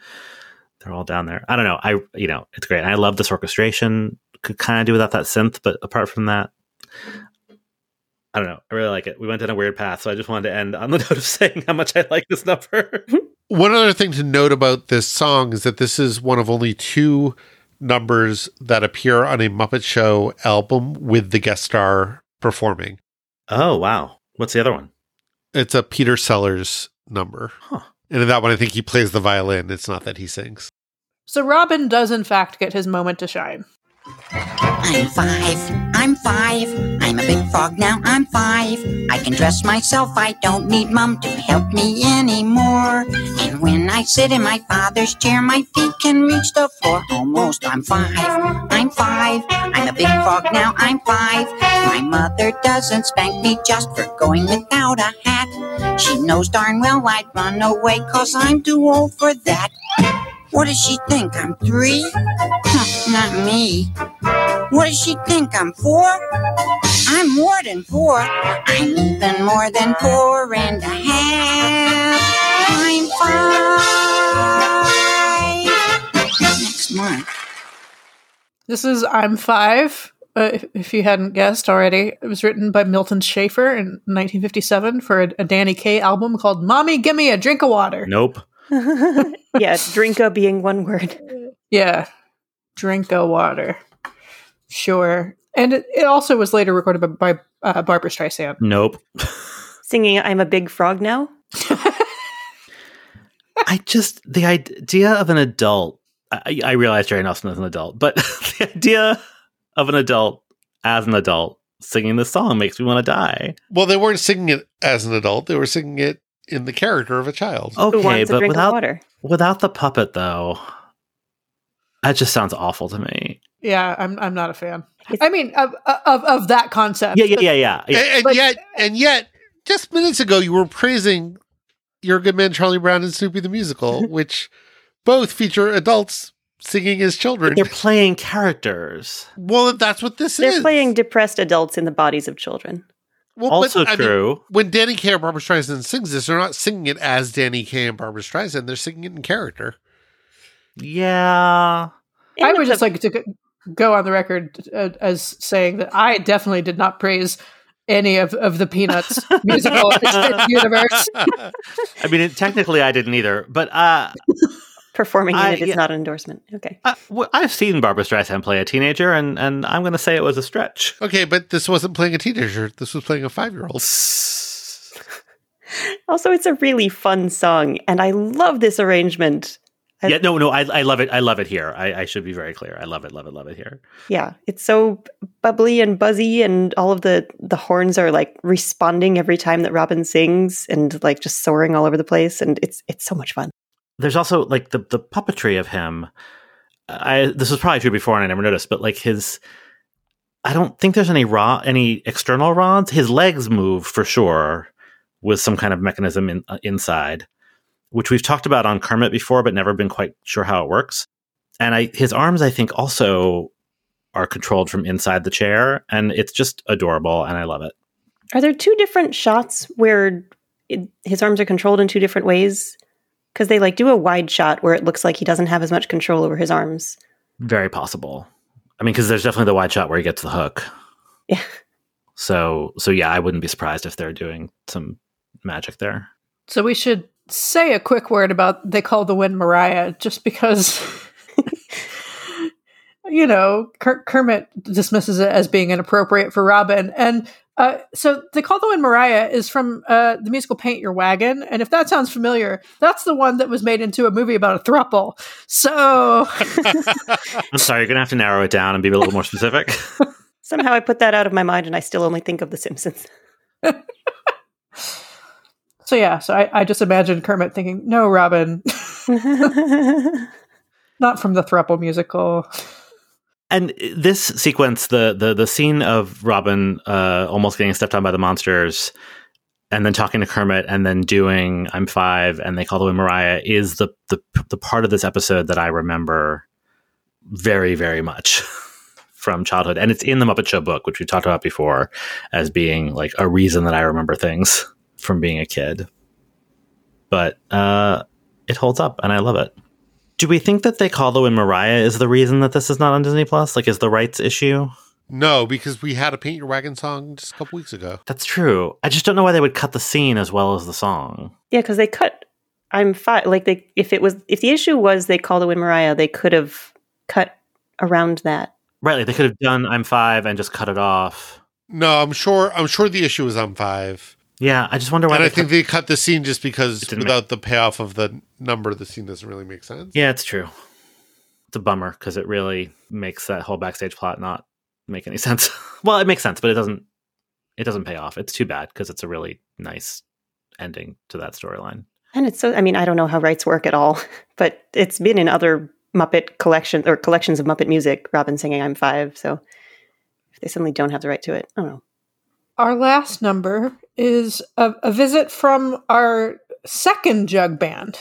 They're all down there. I don't know. I you know it's great. I love this orchestration. Could kind of do without that synth, but apart from that, I don't know. I really like it. We went down a weird path, so I just wanted to end on the note of saying how much I like this number. One other thing to note about this song is that this is one of only two numbers that appear on a Muppet Show album with the guest star performing. oh wow! What's the other one? It's a Peter Sellers number. Huh. And in that one, I think he plays the violin. It's not that he sings. So Robin does, in fact, get his moment to shine. I'm five. I'm five. I'm a big frog now. I'm five. I can dress myself. I don't need mom to help me anymore. And when I sit in my father's chair, my feet can reach the floor. Almost. I'm five. I'm five. I'm a big frog now. I'm five. My mother doesn't spank me just for going without a hat. She knows darn well I'd run away cause I'm too old for that. What does she think? I'm three? Not me. What does she think I'm four? I'm more than four. I'm even more than four and a half. I'm five. Next month. This is I'm Five. Uh, if, if you hadn't guessed already, it was written by Milton Schafer in 1957 for a, a Danny Kaye album called "Mommy, Give Me a Drink of Water." Nope. Yeah, drinka being one word. Yeah, drink of water. Sure, and it, it also was later recorded by, by uh, Barbra Streisand. Nope. Singing I'm a big frog now. I just the idea of an adult. I, I realize Jerry Nelson is an adult, but the idea of an adult as an adult singing this song makes me want to die. Well, they weren't singing it as an adult. They were singing it in the character of a child. Who Okay, wants a but drink of without water? without the puppet though, that just sounds awful to me. Yeah, I'm I'm not a fan. I mean, of of of that concept. Yeah, yeah, yeah, yeah. yeah. And, and But- yet, and yet, just minutes ago, you were praising your good man Charlie Brown and Snoopy the musical, which both feature adults singing as children. They're playing characters. well, that's what this is. They're playing depressed adults in the bodies of children. Well, also I mean, true. when Danny Kaye or Barbra Streisand sings this, they're not singing it as Danny Kaye and Barbra Streisand. They're singing it in character. yeah. I would just like to go- go on the record uh, as saying that I definitely did not praise any of, of the Peanuts musical universe. I mean, it, technically, I didn't either, but uh, Performing in I- it is yeah. not an endorsement. Okay. uh, well, I've seen Barbra Streisand play a teenager, and, and I'm going to say it was a stretch. Okay, but this wasn't playing a teenager. This was playing a five year old. Also, it's a really fun song, and I love this arrangement. I- yeah, no, no, I, I love it. I love it here. I, I should be very clear. I love it, love it, love it here. Yeah, it's so bubbly and buzzy, and all of the the horns are like responding every time that Robin sings, and like just soaring all over the place, and it's it's so much fun. There's also like the the puppetry of him. I this was probably true before, and I never noticed, but like his. I don't think there's any raw, any external rods. His legs move for sure with some kind of mechanism in, uh, inside, which we've talked about on Kermit before, but never been quite sure how it works. And I, his arms, I think, also are controlled from inside the chair, and it's just adorable, and I love it. Are there two different shots where it, his arms are controlled in two different ways? Because they like do a wide shot where it looks like he doesn't have as much control over his arms. Very possible. I mean, because there's definitely the wide shot where he gets the hook. Yeah. So, so yeah, I wouldn't be surprised if they're doing some magic there. So we should say a quick word about they call the wind Mariah, just because you know Kermit dismisses it as being inappropriate for Robin, and uh, so they call the wind Mariah is from uh, the musical Paint Your Wagon, and if that sounds familiar, that's the one that was made into a movie about a thruple. So I'm sorry, you're gonna have to narrow it down and be a little more specific. Somehow I put that out of my mind, and I still only think of The Simpsons. so yeah, so I, I just imagine Kermit thinking, "No, Robin, not from the thruple musical." And this sequence, the the the scene of Robin uh, almost getting stepped on by the monsters, and then talking to Kermit, and then doing "I'm five, and they call the way Mariah is the the the part of this episode that I remember very very much from childhood, and it's in the Muppet Show book, which we talked about before, as being like a reason that I remember things from being a kid. But uh, it holds up, and I love it. Do we think that they call the wind Mariah is the reason that this is not on Disney Plus? Like, is the rights issue? No, because we had a Paint Your Wagon song just a couple weeks ago. That's true. I just don't know why they would cut the scene as well as the song. Yeah, because they cut. I'm fine. Like they, if it was, if the issue was they call the wind Mariah, they could have cut around that. Right, like they could have done "I'm five and just cut it off. No, I'm sure. I'm sure the issue was on five. Yeah, I just wonder why. And I think cut- they cut the scene just because didn't make- without the payoff of the number, the scene doesn't really make sense. yeah, it's true. It's a bummer because it really makes that whole backstage plot not make any sense. well, it makes sense, but it doesn't. It doesn't pay off. It's too bad because it's a really nice ending to that storyline. And it's so. I mean, I don't know how rights work at all, but it's been in other Muppet collections or collections of Muppet music. Robin singing "I'm Five. So if they suddenly don't have the right to it, I don't know. Our last number is a, a visit from our second jug band.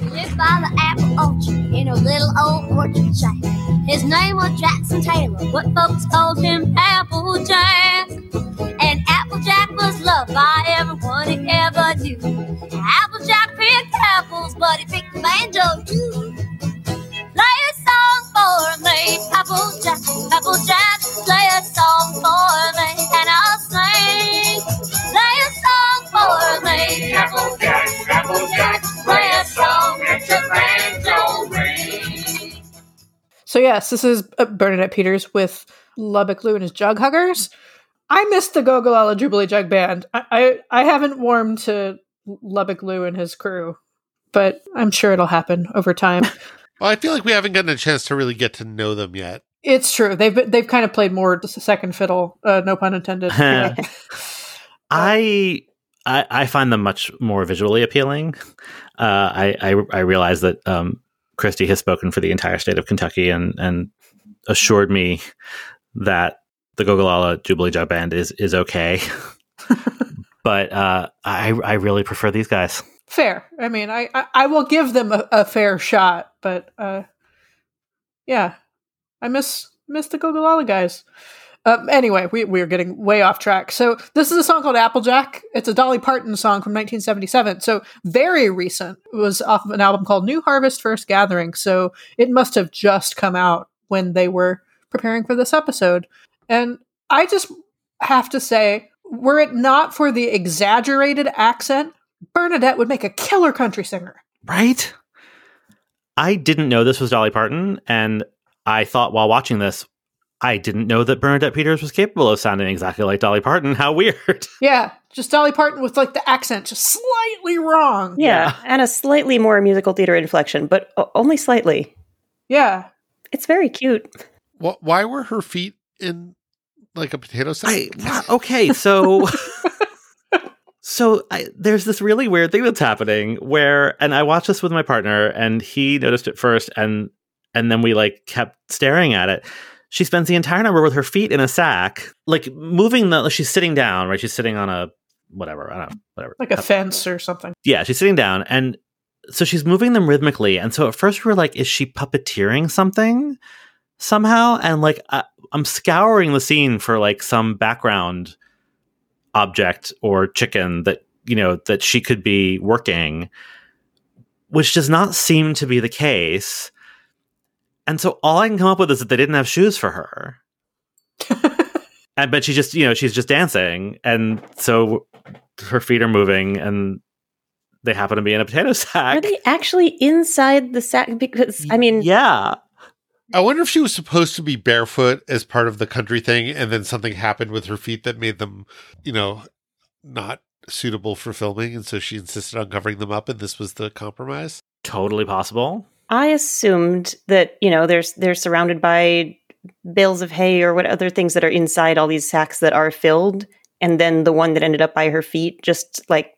lived by the apple orchard in a little old orchard shack. His name was Jackson Taylor, but folks called him Applejack. And Applejack was loved by everyone he ever knew. Applejack picked apples, but he picked the banjo too. Song for me, Applejack, Applejack. Play a song for me, and I'll sing. Play a song for me, Applejack, Applejack. Play a song at your banjo ring. So yes, this is uh, Bernadette Peters with Lubbock Lou and his Jug Huggers. I missed the Gogolala Jubilee Jug Band. I, I I haven't warmed to Lubbock Lou and his crew, but I'm sure it'll happen over time. Well, I feel like we haven't gotten a chance to really get to know them yet. it's true. They've been- they've kind of played more just second fiddle, uh, no pun intended. I, I I find them much more visually appealing. Uh, I, I I realize that um, Christy has spoken for the entire state of Kentucky and and assured me that the Gogolala Jubilee Jug Band is is okay. but uh, I I really prefer these guys. Fair. I mean, I, I, I will give them a, a fair shot, but uh, yeah, I miss miss the Gogolala guys. Um, anyway, we, we're getting way off track. So this is a song called Applejack. It's a Dolly Parton song from 1977. So very recent. It was off of an album called New Harvest First Gathering. So it must have just come out when they were preparing for this episode. And I just have to say, were it not for the exaggerated accent, Bernadette would make a killer country singer. Right? I didn't know this was Dolly Parton, and I thought while watching this, I didn't know that Bernadette Peters was capable of sounding exactly like Dolly Parton. How weird. Yeah, just Dolly Parton with like the accent just slightly wrong. Yeah, and a slightly more musical theater inflection, but only slightly. Yeah. It's very cute. Wh- Why were her feet in like a potato sack? okay, so so I, there's this really weird thing that's happening where, and I watched this with my partner, and he noticed it first, and and then we like kept staring at it. She spends the entire number with her feet in a sack, like moving the. She's sitting down, right? She's sitting on a whatever, I don't know, whatever, Like a fence or something. yeah, she's sitting down and so she's moving them rhythmically. And so at first we were like, is she puppeteering something somehow? And like, I, I'm scouring the scene for like some background object or chicken that, you know, that she could be working, which does not seem to be the case. And so all I can come up with is that they didn't have shoes for her. and but she just, you know, she's just dancing. And so her feet are moving and they happen to be in a potato sack. Are they actually inside the sack? Because I mean, yeah. I wonder if she was supposed to be barefoot as part of the country thing, and then something happened with her feet that made them, you know, not suitable for filming, and so she insisted on covering them up, and this was the compromise. Totally possible. I assumed that you know there's they're surrounded by bales of hay or what other things that are inside all these sacks that are filled, and then the one that ended up by her feet just like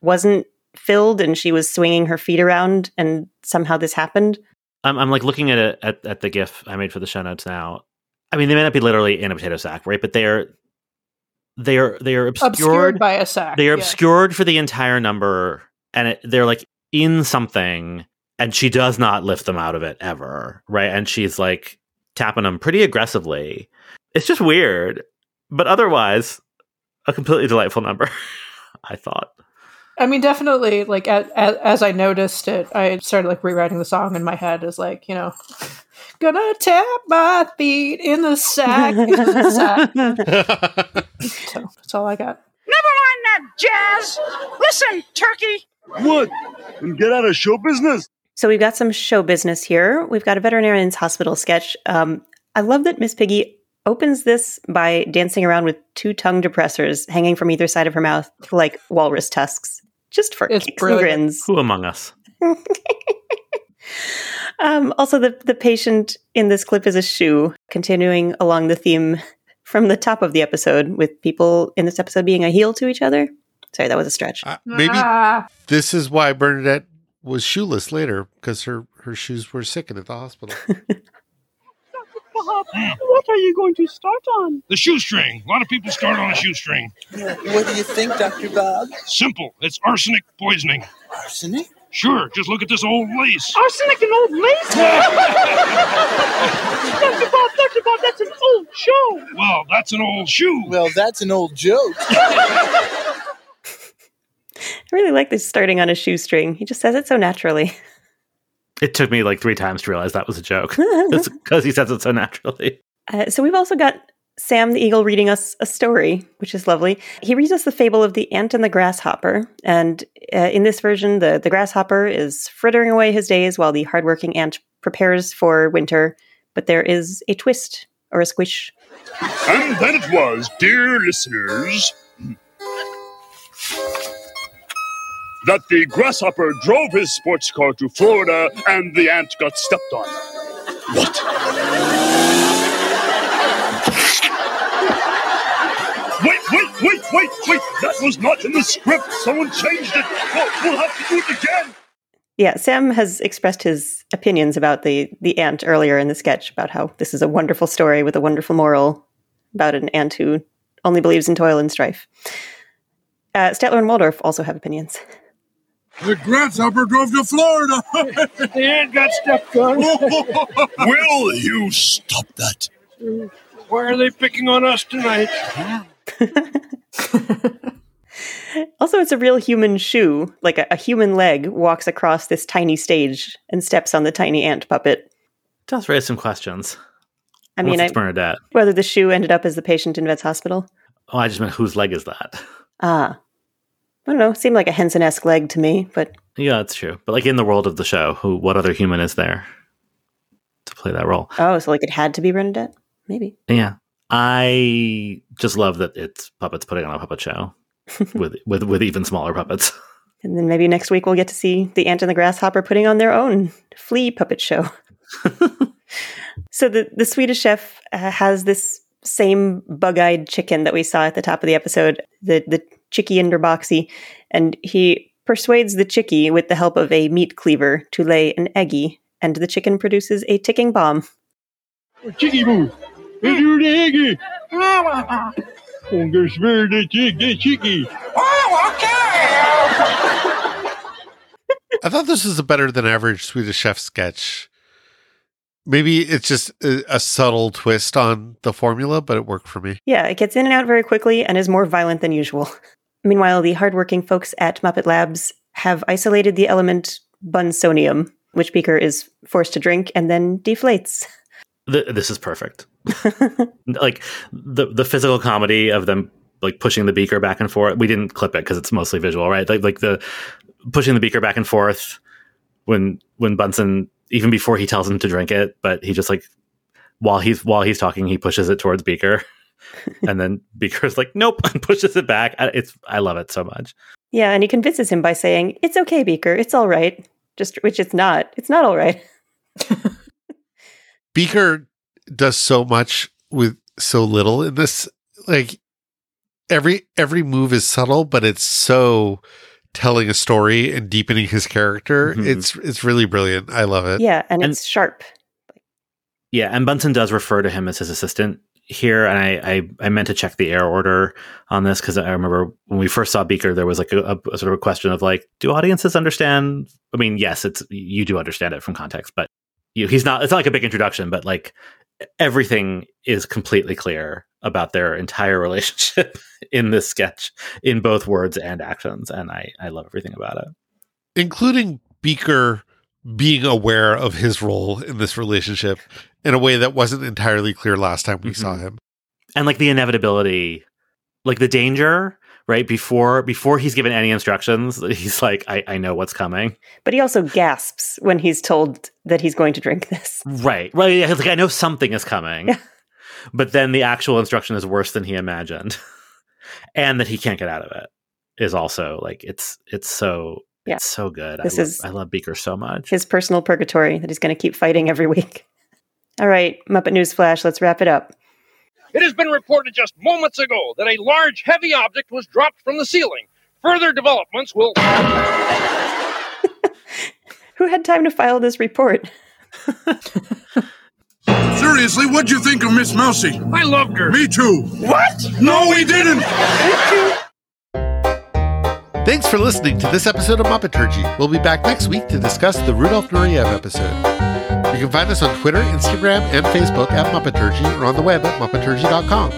wasn't filled, and she was swinging her feet around, and somehow this happened. I'm, I'm like looking at it at, at the GIF I made for the show notes now. I mean, they may not be literally in a potato sack, right? But they are they are they are obscured, Obscured by a sack. They are yeah. obscured for the entire number, and it, they're like in something, and she does not lift them out of it ever, right? And she's like tapping them pretty aggressively. It's just weird, but otherwise, a completely delightful number. I thought. I mean, definitely. Like as, as as I noticed it, I started like rewriting the song in my head as like you know, gonna tap my feet in the sack. In the sack. so that's all I got. Never mind that jazz. Listen, Turkey. What? And get out of show business? So we've got some show business here. We've got a veterinarian's hospital sketch. Um, I love that Miss Piggy opens this by dancing around with two tongue depressors hanging from either side of her mouth, like walrus tusks, just for It's kicks brilliant. and grins. Who among us? Um, also, the the patient in this clip is a shoe, continuing along the theme from the top of the episode, with people in this episode being a heel to each other. Sorry, that was a stretch. Uh, maybe Ah. this is why Bernadette was shoeless later because her her shoes were sickened at the hospital. Bob, what are you going to start on? The shoestring. A lot of people start on a shoestring. What do you think, Dr. Bob? Simple. It's arsenic poisoning. Arsenic? Sure, just look at this old lace. Arsenic and old lace? Dr. Bob, Dr. Bob, that's an old show. Well, that's an old shoe. Well, that's an old joke. I really like this starting on a shoestring. He just says it so naturally. It took me like three times to realize that was a joke because he says it so naturally. Uh, so we've also got Sam the Eagle reading us a story, which is lovely. He reads us the fable of the ant and the grasshopper. And uh, in this version, the, the grasshopper is frittering away his days while the hardworking ant prepares for winter. But there is a twist or a squish. And then it was, dear listeners, that the grasshopper drove his sports car to Florida and the ant got stepped on. What? Wait, wait, wait, wait, wait! That was not in the script. Someone changed it. We'll, have to do it again. Yeah, Sam has expressed his opinions about the the ant earlier in the sketch about how this is a wonderful story with a wonderful moral about an ant who only believes in toil and strife. Uh, Statler and Waldorf also have opinions. The grasshopper drove to Florida. The ant got stepped on. Will you stop that? Why are they picking on us tonight? Also, it's a real human shoe, like a, a human leg walks across this tiny stage and steps on the tiny ant puppet. does raise some questions. I mean, if I, it's Bernadette. whether the shoe ended up as the patient in Vet's hospital. Oh, I just meant whose leg is that? Ah. I don't know. Seemed like a Henson esque leg to me, but Yeah, that's true. But like in the world of the show, who what other human is there to play that role? oh, so like it had to be Bernadette? Maybe. Yeah. I just love that it's puppets putting on a puppet show with with with even smaller puppets. And then maybe next week we'll get to see the ant and the grasshopper putting on their own flea puppet show. so the, the Swedish chef uh, has this same bug-eyed chicken that we saw at the top of the episode, the the chickie Boxy, and he persuades the chickie with the help of a meat cleaver to lay an eggy, and the chicken produces a ticking bomb. Chicky boo. Hey, do the eggy. I'm gonna spare the chick, the chicky. I thought this was a better than average Swedish chef sketch. Maybe it's just a, a subtle twist on the formula, but it worked for me. Yeah, it gets in and out very quickly and is more violent than usual. Meanwhile, the hardworking folks at Muppet Labs have isolated the element bunsonium, which Beaker is forced to drink and then deflates. Th- this is perfect. like the the physical comedy of them like pushing the beaker back and forth. We didn't clip it because it's mostly visual, right? Like like the pushing the beaker back and forth when when Bunsen even before he tells him to drink it, but he just like while he's while he's talking, he pushes it towards Beaker, and then Beaker's like, "Nope," and pushes it back. It's I love it so much. Yeah, and he convinces him by saying, It's okay, Beaker, it's all right. Just which it's not. It's not all right. Beaker does so much with so little in this. Like every every move is subtle, but it's so telling a story and deepening his character. Mhm. It's it's really brilliant. I love it. Yeah, and, And- it's sharp. Yeah, and Bunsen does refer to him as his assistant here, and I I, I meant to check the air order on this because I remember when we first saw Beaker, there was like a, a, sort of a question of like, do audiences understand? I mean, yes, it's you do understand it from context, but you, he's not. It's not like a big introduction, but like everything is completely clear about their entire relationship in this sketch, in both words and actions, and I I love everything about it. including Beaker being aware of his role in this relationship in a way that wasn't entirely clear last time we saw Mhm. him. and like the inevitability like the danger right before before he's given any instructions he's like i, I know what's coming But he also gasps when he's told that he's going to drink this. right right yeah, he's like i know something is coming Yeah. but then the actual instruction is worse than he imagined and that he can't get out of it is also like it's it's so Yeah. it's so good This I, love, is- I love beaker so much His personal purgatory that he's going to keep fighting every week. All right, Muppet News Flash, let's wrap it up. It has been reported just moments ago that a large, heavy object was dropped from the ceiling. Further developments will. Who had time to file this report? Seriously, what'd you think of Miss Mousie? I loved her. Me too. What? No, we didn't. Thanks for listening to this episode of Muppeturgy. We'll be back next week to discuss the Rudolf Nureyev episode. You can find us on Twitter, Instagram, and Facebook at Muppeturgy or on the web at Muppeturgy.com.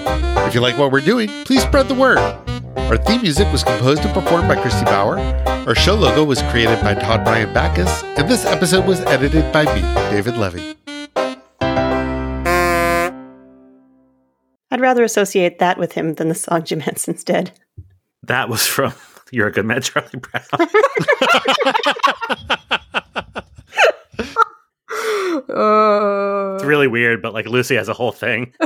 If you like what we're doing, please spread the word. Our theme music was composed and performed by Christy Bauer. Our show logo was created by Todd Bryan Backus, and this episode was edited by me, David Levy. I'd rather associate that with him than the song Jim Henson's dead. that was from you're a good man charlie brown. Uh, it's really weird but like lucy has a whole thing